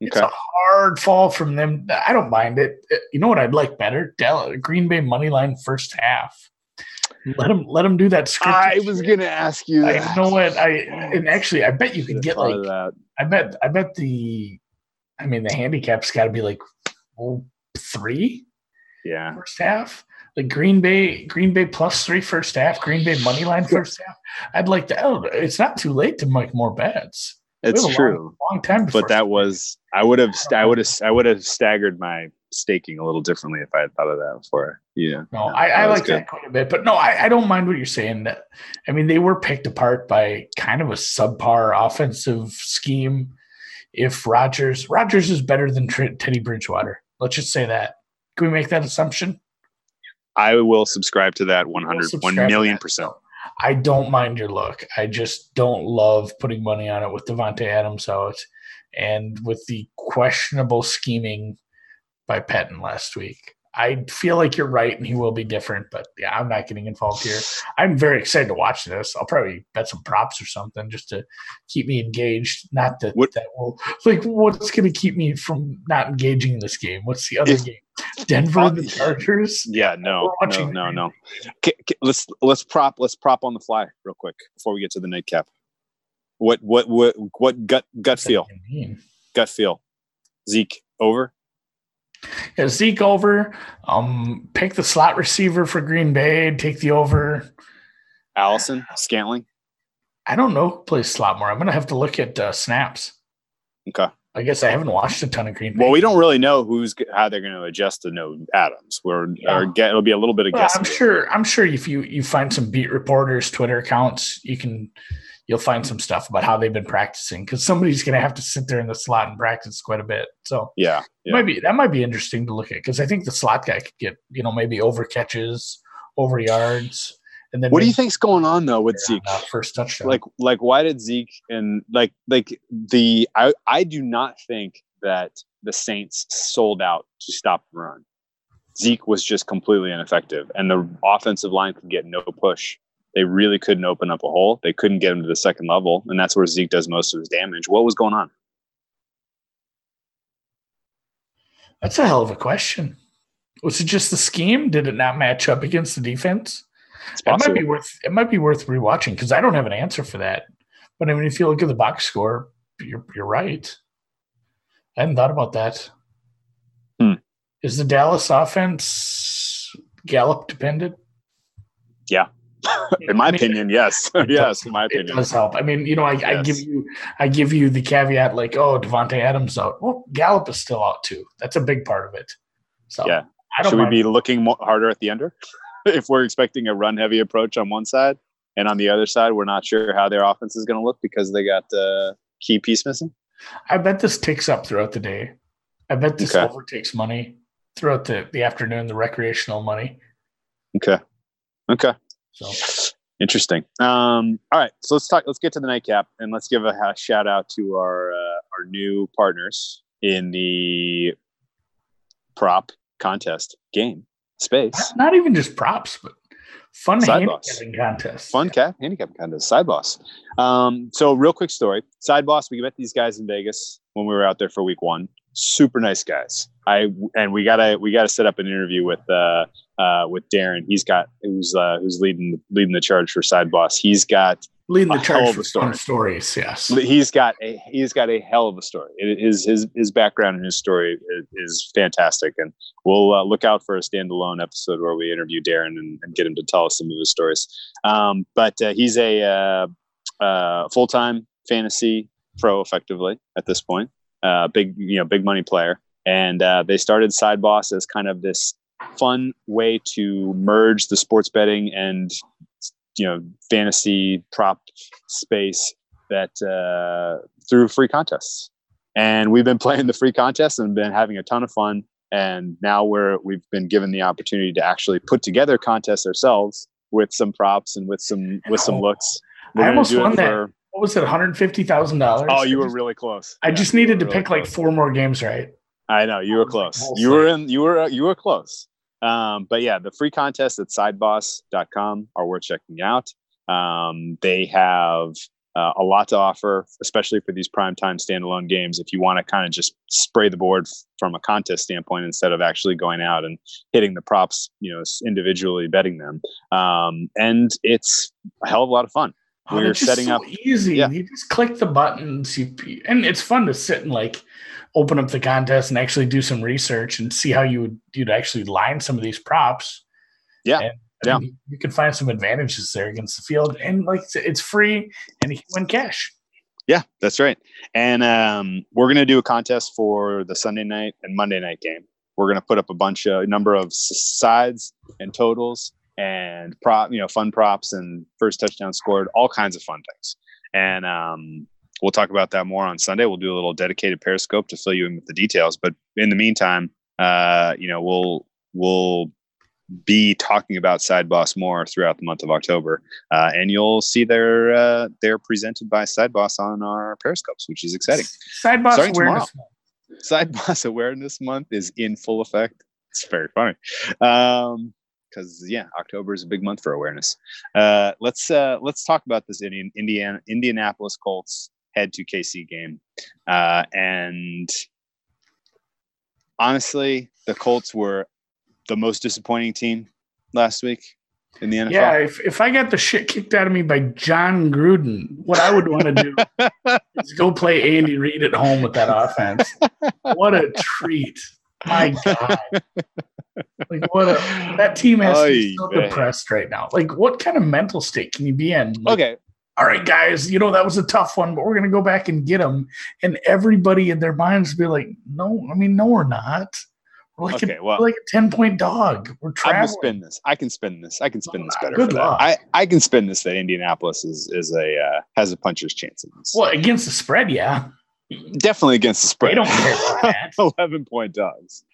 It's Okay. a hard fall from them. I don't mind it. Uh, You know what I'd like better? Dallas, Green Bay money line first half. Let them let them do that script. I was gonna ask you. I know what I and actually I bet you could get like that. I bet I bet the I mean the handicap's got to be like oh, three yeah. first half. Like Green Bay, Green Bay plus three first half, Green Bay money line first half. I'd like to. Oh, it's not too late to make more bets. It's true. Long, long time, but that was I would have I uh-huh. would have I would have staggered my staking a little differently if I had thought of that before. Yeah. No, I, I like that quite a bit, but no, I, I don't mind what you're saying. That I mean, they were picked apart by kind of a subpar offensive scheme. If Rodgers Rodgers is better than Teddy Bridgewater, let's just say that. Can we make that assumption? I will subscribe to that 100 1 subscribe to million percent. I don't mind your look. I just don't love putting money on it with Davante Adams out and with the questionable scheming by Pettine last week. I feel like you're right and he will be different, but yeah, I'm not getting involved here. I'm very excited to watch this. I'll probably bet some props or something just to keep me engaged. Not that What- that will like what's going to keep me from not engaging in this game. What's the other If- game? Denver the Chargers. Yeah, no, no, no, no. Let's let's prop let's prop on the fly real quick before we get to the nightcap. What what what what gut gut What's feel? Gut feel. Zeke over. Yeah, Zeke over. Um, pick the slot receiver for Green Bay. Take the over. Allison Scantling. I don't know who plays slot more. I'm gonna have to look at uh, snaps. Okay. I guess I haven't watched a ton of Green Bay. Well, we don't really know who's how they're going to adjust to no Adams. We're Yeah. or get, it'll be a little bit of Well, guessing. I'm sure. I'm sure if you you find some beat reporters' Twitter accounts, you can you'll find some stuff about how they've been practicing because somebody's going to have to sit there in the slot and practice quite a bit. So Yeah, yeah. might be that might be interesting to look at because I think the slot guy could get you know maybe over catches, over yards, and then What do you think's going on though with on Zeke? first touchdown. Like, like why did Zeke and like like the I I do not think that the Saints sold out to stop the run. Zeke was just completely ineffective, and the offensive line could get no push. They really couldn't open up a hole. They couldn't get him to the second level, and that's where Zeke does most of his damage. What was going on? That's a hell of a question. Was it just the scheme? Did it not match up against the defense? It might be worth it might be worth rewatching because I don't have an answer for that. But I mean, if you look at the box score, you're you're right. I hadn't thought about that. Hmm. Is the Dallas offense Gallup dependent? in my I mean, opinion, yes, yes, in my opinion, It does help. I mean, you know, I, I give you I give you the caveat like, oh, Davante Adams out. Well, Gallup is still out too. That's a big part of it. So Yeah. I don't Should we be looking more, harder at the under if we're expecting a run heavy approach on one side, and on the other side, we're not sure how their offense is going to look because they got uh, key piece missing. I bet this ticks up throughout the day. I bet this Okay. overtakes money throughout the, the afternoon, the recreational money. Okay, okay, So interesting. Um, all right, so let's talk. Let's get to the nightcap, and let's give a, ha- shout out to our uh, our new partners in the prop contest game space. not even just props, but fun Side boss. handicapping contests. Fun cap handicap contest, side boss. Um, so real quick story. Side boss, we met these guys in Vegas when we were out there for week one. Super nice guys. I and we gotta we gotta set up an interview with uh uh with Darren. He's got who's uh who's leading leading the charge for side boss. He's got Leading the a hell charge of for a story. stories. Yes. he's got a he's got a hell of a story. It- His his his background and his story is, is fantastic, and we'll uh, look out for a standalone episode where we interview Darren and, and get him to tell us some of his stories. Um, but uh, he's a uh, uh, full time fantasy pro, effectively at this point. Uh, big you know big money player, and uh, they started Side Boss as kind of this fun way to merge the sports betting and you know fantasy prop space that uh, through free contests. And we've been playing the free contests and been having a ton of fun. And now we're we've been given the opportunity to actually put together contests ourselves with some props and with some with some looks. I gonna almost do it won that. for- What was it? One hundred fifty thousand dollars. Oh, you were really close. I Yeah, just needed to really pick like four more games right. I know you were close. You were in. You were. You were close. Um, but yeah, the free contest at sideboss.com are worth checking out. Um, they have uh, a lot to offer, especially for these primetime standalone games. If you want to kind of just spray the board f- from a contest standpoint instead of actually going out and hitting the props, you know, individually betting them. Um, and it's a hell of a lot of fun. Oh, We're setting so up- easy. Yeah. You just click the buttons. You and it's fun to sit and like open up the contest and actually do some research and see how you would you'd actually line some of these props. Yeah. And, Yeah. Mean, you can find some advantages there against the field, and like it's- free, and you can win cash. Yeah, that's right. And um, we're going to do a contest for the Sunday night and Monday night game. We're going to put up a bunch of number of sides and totals and prop, you know, fun props and first touchdown scored, all kinds of fun things. And um, we'll talk about that more on Sunday. We'll do a little dedicated Periscope to fill you in with the details. But in the meantime, uh, you know, we'll we'll be talking about Side Boss more throughout the month of October uh, and you'll see their uh, they're presented by Side Boss on our Periscopes, which is exciting. Side boss Starting awareness. Side Boss Awareness Month is in full effect. It's very funny, because yeah, October is a big month for awareness. Uh, let's uh, let's talk about this Indian Indiana Indianapolis Colts head to KC game, uh, and honestly, the Colts were the most disappointing team last week in the NFL. Yeah, if, if I got the shit kicked out of me by John Gruden, what I would want to do is go play Andy Reid at home with that offense. What a treat. My God. Like what a that team has to be so depressed right now. Like what kind of mental state can you be in? Like, okay all right, guys, you know, that was a tough one, but we're going to go back and get them. And everybody in their minds be like, no, I mean, no, we're not. We're like, Okay, a, well- like a 10 point dog. We're I'm traveling. gonna spin this. I can spin this. I can spin this better. Good luck. I, I can spin this that Indianapolis is is a uh, has a puncher's chance in this. Well, against the spread, yeah. Definitely against the spread. They don't care about that. 11 point dogs.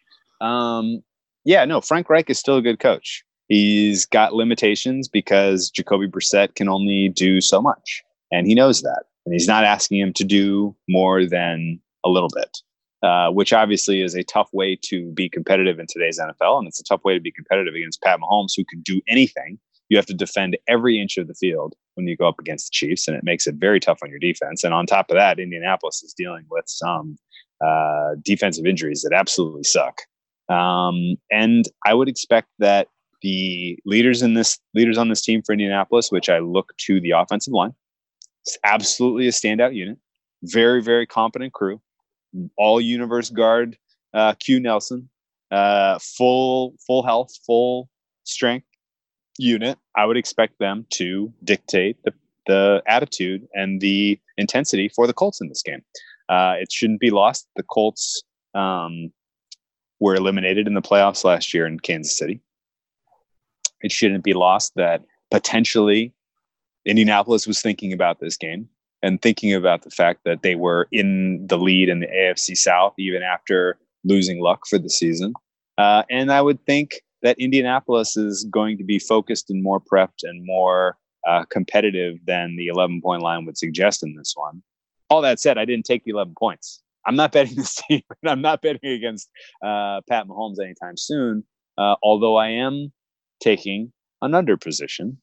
Um, yeah, no, Frank Reich is still a good coach. He's got limitations because Jacoby Brissett can only do so much, and he knows that. And he's not asking him to do more than a little bit, uh, which obviously is a tough way to be competitive in today's NFL. And it's a tough way to be competitive against Pat Mahomes, who can do anything. You have to defend every inch of the field when you go up against the Chiefs, and it makes it very tough on your defense. And on top of that, Indianapolis is dealing with some uh, defensive injuries that absolutely suck. Um, and I would expect that the leaders in this leaders on this team for Indianapolis, which I look to the offensive line, it's absolutely a standout unit. Very, very competent crew. All universe guard, uh, Q Nelson, uh, full full health, full strength unit. I would expect them to dictate the the attitude and the intensity for the Colts in this game. Uh, it shouldn't be lost. The Colts um, were eliminated in the playoffs last year in Kansas City. It shouldn't be lost that potentially Indianapolis was thinking about this game and thinking about the fact that they were in the lead in the AFC South even after losing luck for the season. Uh, and I would think that Indianapolis is going to be focused and more prepped and more uh, competitive than the 11 point line would suggest in this one. All that said, I didn't take the 11 points. I'm not betting this team, and I'm not betting against uh, Pat Mahomes anytime soon. Uh, although I am taking an under position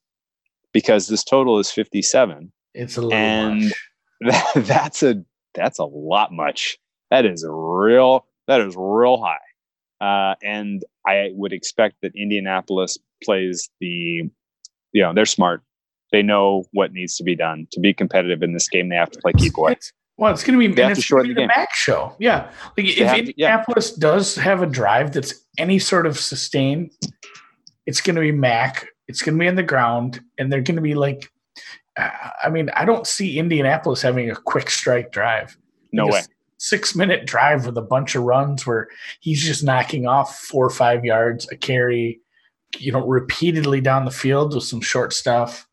because this total is 57, It's a little And- much. that, that's a that's a lot much. That is real. That is real high. Uh, and I would expect that Indianapolis plays the, you know, they're smart. They know what needs to be done to be competitive in this game. They have to play keep away. Well, it's going to be, They and have to shorten be the the game. Mack show. Yeah. Like if have to- yeah. Indianapolis does have a drive that's any sort of sustain, it's going to be Mack. It's going to be on the ground, and they're going to be like, uh, I mean, I don't see Indianapolis having a quick strike drive. No Like way. Six minute drive with a bunch of runs where he's just knocking off four or five yards a carry, you know, repeatedly down the field with some short stuff.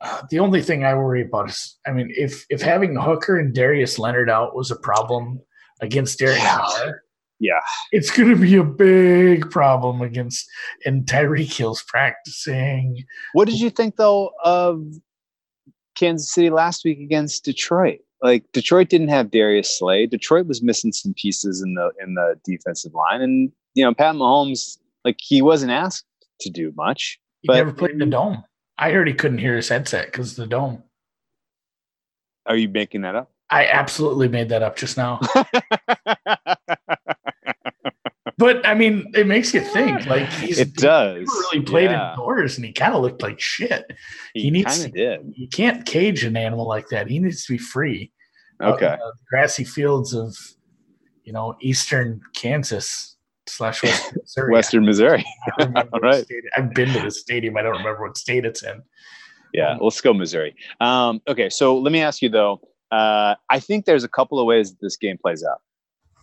Uh, the only thing I worry about is, I mean, if if having Hooker and Darius Leonard out was a problem against Derek Yeah. Carr, Yeah. it's going to be a big problem against. And Tyreek Hill's practicing. What did you think though of Kansas City last week against Detroit? Like Detroit didn't have Darius Slay. Detroit was missing some pieces in the in the defensive line, and you know Pat Mahomes, like he wasn't asked to do much. He But- never played in the dome. I heard he couldn't hear his headset because the dome. Are you making that up? I absolutely made that up just now. But I mean, it makes you think. Like he's it does. he never really played Yeah. indoors, and he kind of looked like shit. He, he needs kind to- of did. You can't cage an animal like that. He needs to be free. out in Okay. the grassy fields of, you know, eastern Kansas slash Western Missouri. Western Missouri. I don't remember All what right. state- I've been to the stadium. I don't remember what state it's in. Yeah, let's go Missouri. Um, okay, so let me ask you though. Uh, I think there's a couple of ways that this game plays out.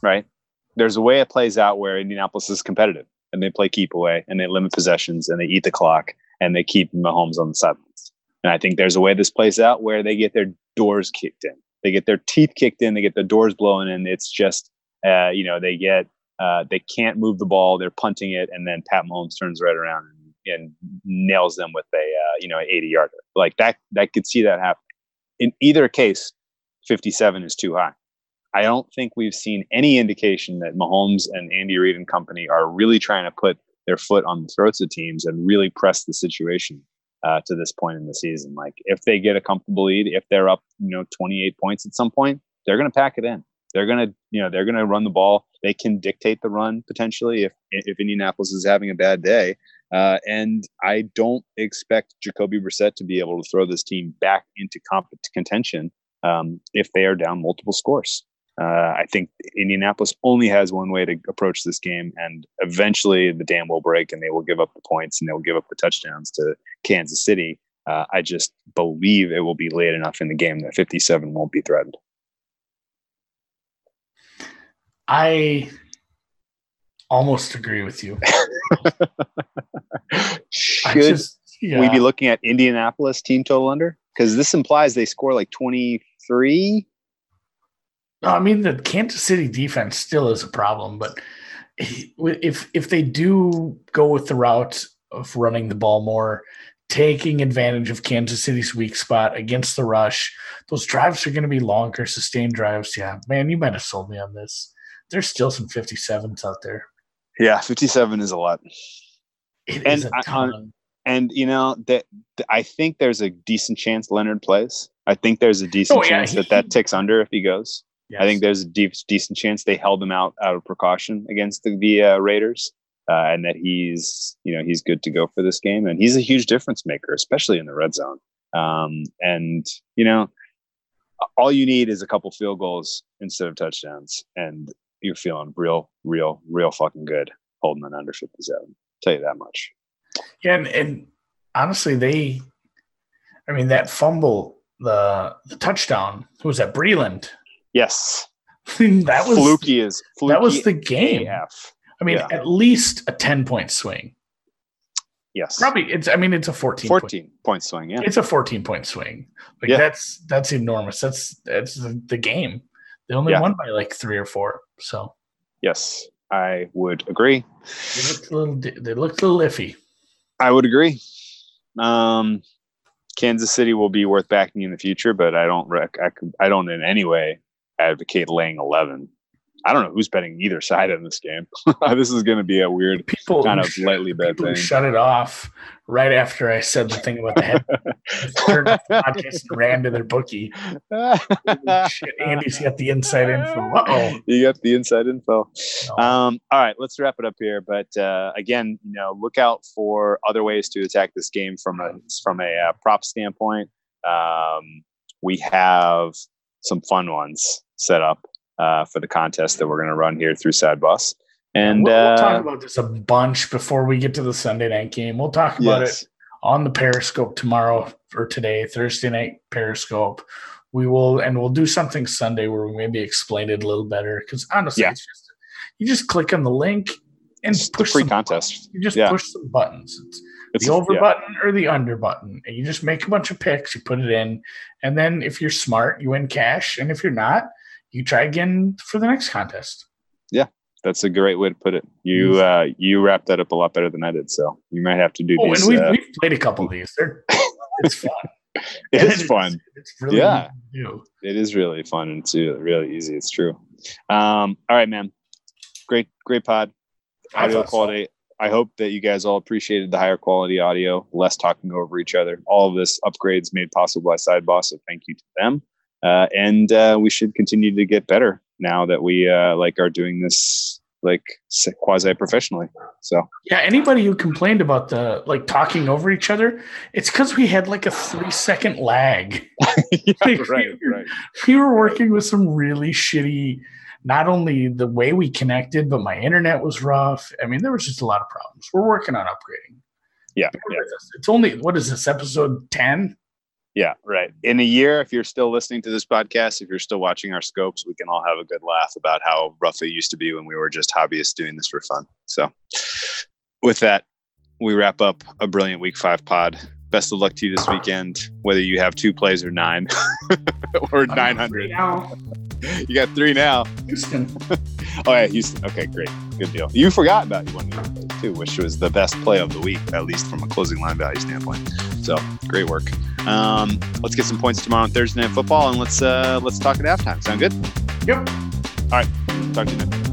Right? There's a way it plays out where Indianapolis is competitive and they play keep away and they limit possessions and they eat the clock and they keep Mahomes on the sidelines. And I think there's a way this plays out where they get their doors kicked in. They get their teeth kicked in. They get the doors blown in. It's just, uh, you know, they get, uh, they can't move the ball. They're punting it, and then Pat Mahomes turns right around and, and nails them with a, uh, you know, an 80 yarder. Like that, that could see that happen. In either case, 57 is too high. I don't think we've seen any indication that Mahomes and Andy Reid and company are really trying to put their foot on the throats of teams and really press the situation uh, to this point in the season. Like if they get a comfortable lead, if they're up, you know, 28 points at some point, they're going to pack it in. They're going to, you know, they're going to run the ball. They can dictate the run potentially if if Indianapolis is having a bad day. Uh, and I don't expect Jacoby Brissett to be able to throw this team back into comp- contention um, if they are down multiple scores. Uh, I think Indianapolis only has one way to approach this game, and eventually the dam will break, and they will give up the points and they will give up the touchdowns to Kansas City. Uh, I just believe it will be late enough in the game that 57 won't be threatened. I almost agree with you. Should just, yeah. we be looking at Indianapolis team total under? Because this implies they score like 23. Uh, I mean, the Kansas City defense still is a problem, but if if they do go with the route of running the ball more, taking advantage of Kansas City's weak spot against the rush, those drives are going to be longer, sustained drives. Yeah, man, you might have sold me on this. There's still some 57s out there. Yeah, 57 is a lot. It and I, and you know that I think there's a decent chance Leonard plays. I think there's a decent oh, yeah, chance that that ticks under if he goes. Yes. I think there's a deep, decent chance they held him out out of precaution against the, the uh, Raiders, uh, and that he's you know he's good to go for this game, and he's a huge difference maker, especially in the red zone. Um, and you know, all you need is a couple field goals instead of touchdowns, and you're feeling real, real, real fucking good holding an under 57. Tell you that much. Yeah, and, and honestly, they, I mean, that fumble, the the touchdown, who was that? Breeland. Yes. that was fluky is fluky that was the game. AF. I mean, yeah. at least a 10 point swing. Yes. Probably it's I mean it's a 14 14 point, point swing, yeah. It's a 14 point swing. Like yeah. that's that's enormous. That's that's the game. They only yeah. won by like 3 or 4. So Yes, I would agree. They looked a little they looked a little iffy. I would agree. Um, Kansas City will be worth backing in the future, but I don't rec- I, I don't in any way advocate laying 11. I don't know who's betting either side in this game. this is going to be a weird, people kind of sh- lightly bet thing. Shut it off right after I said the thing about the head. turned off the podcast and ran to their bookie. Shit, Andy's got the inside info. oh You got the inside info. No. Um, all right, let's wrap it up here. But uh, again, you know, look out for other ways to attack this game from a from a uh, prop standpoint. Um, we have some fun ones set up uh, for the contest that we're going to run here through Side Boss. And we'll, we'll, talk uh, about this a bunch before we get to the Sunday night game. We'll talk about yes. it on the Periscope tomorrow or today, Thursday night Periscope. We will, and we'll do something Sunday where we maybe explain it a little better. Because honestly, yeah. it's just you just click on the link and it's push free contest. Buttons. You just yeah. push some buttons. It's, it's the over yeah. button or the under button, and you just make a bunch of picks. You put it in, and then if you're smart, you win cash, and if you're not, you try again for the next contest. Yeah, that's a great way to put it. You uh, you wrapped that up a lot better than I did, so you might have to do. Oh, these, and we've, uh, we've played a couple of these. They're, it's fun. it is fun. It's really yeah. It is really fun and it's really easy. It's true. Um, all right, man. Great, great pod. Audio quality. I hope that you guys all appreciated the higher quality audio, less talking over each other. All of this upgrades made possible by Side Boss, so thank you to them. Uh, and uh, we should continue to get better now that we uh, like are doing this like quasi professionally. So yeah, anybody who complained about the like talking over each other, it's because we had like a three second lag. yeah, like, right, we, were, right. we were working with some really shitty. Not only the way we connected, but my internet was rough. I mean, there was just a lot of problems. We're working on upgrading. Yeah, yeah. It's only what is this episode ten? Yeah, right. In a year, if you're still listening to this podcast, if you're still watching our scopes, we can all have a good laugh about how rough it used to be when we were just hobbyists doing this for fun. So, with that, we wrap up a brilliant week five pod. Best of luck to you this weekend, whether you have two plays or nine or 900. You got three now. Houston. oh, yeah, Houston. Okay, great. Good deal. You forgot about one of your plays, too, which was the best play of the week, at least from a closing line value standpoint. So, great work. Um, let's get some points tomorrow on Thursday Night Football, and let's uh, let's talk at halftime. Sound good? Yep. All right. Talk to you then.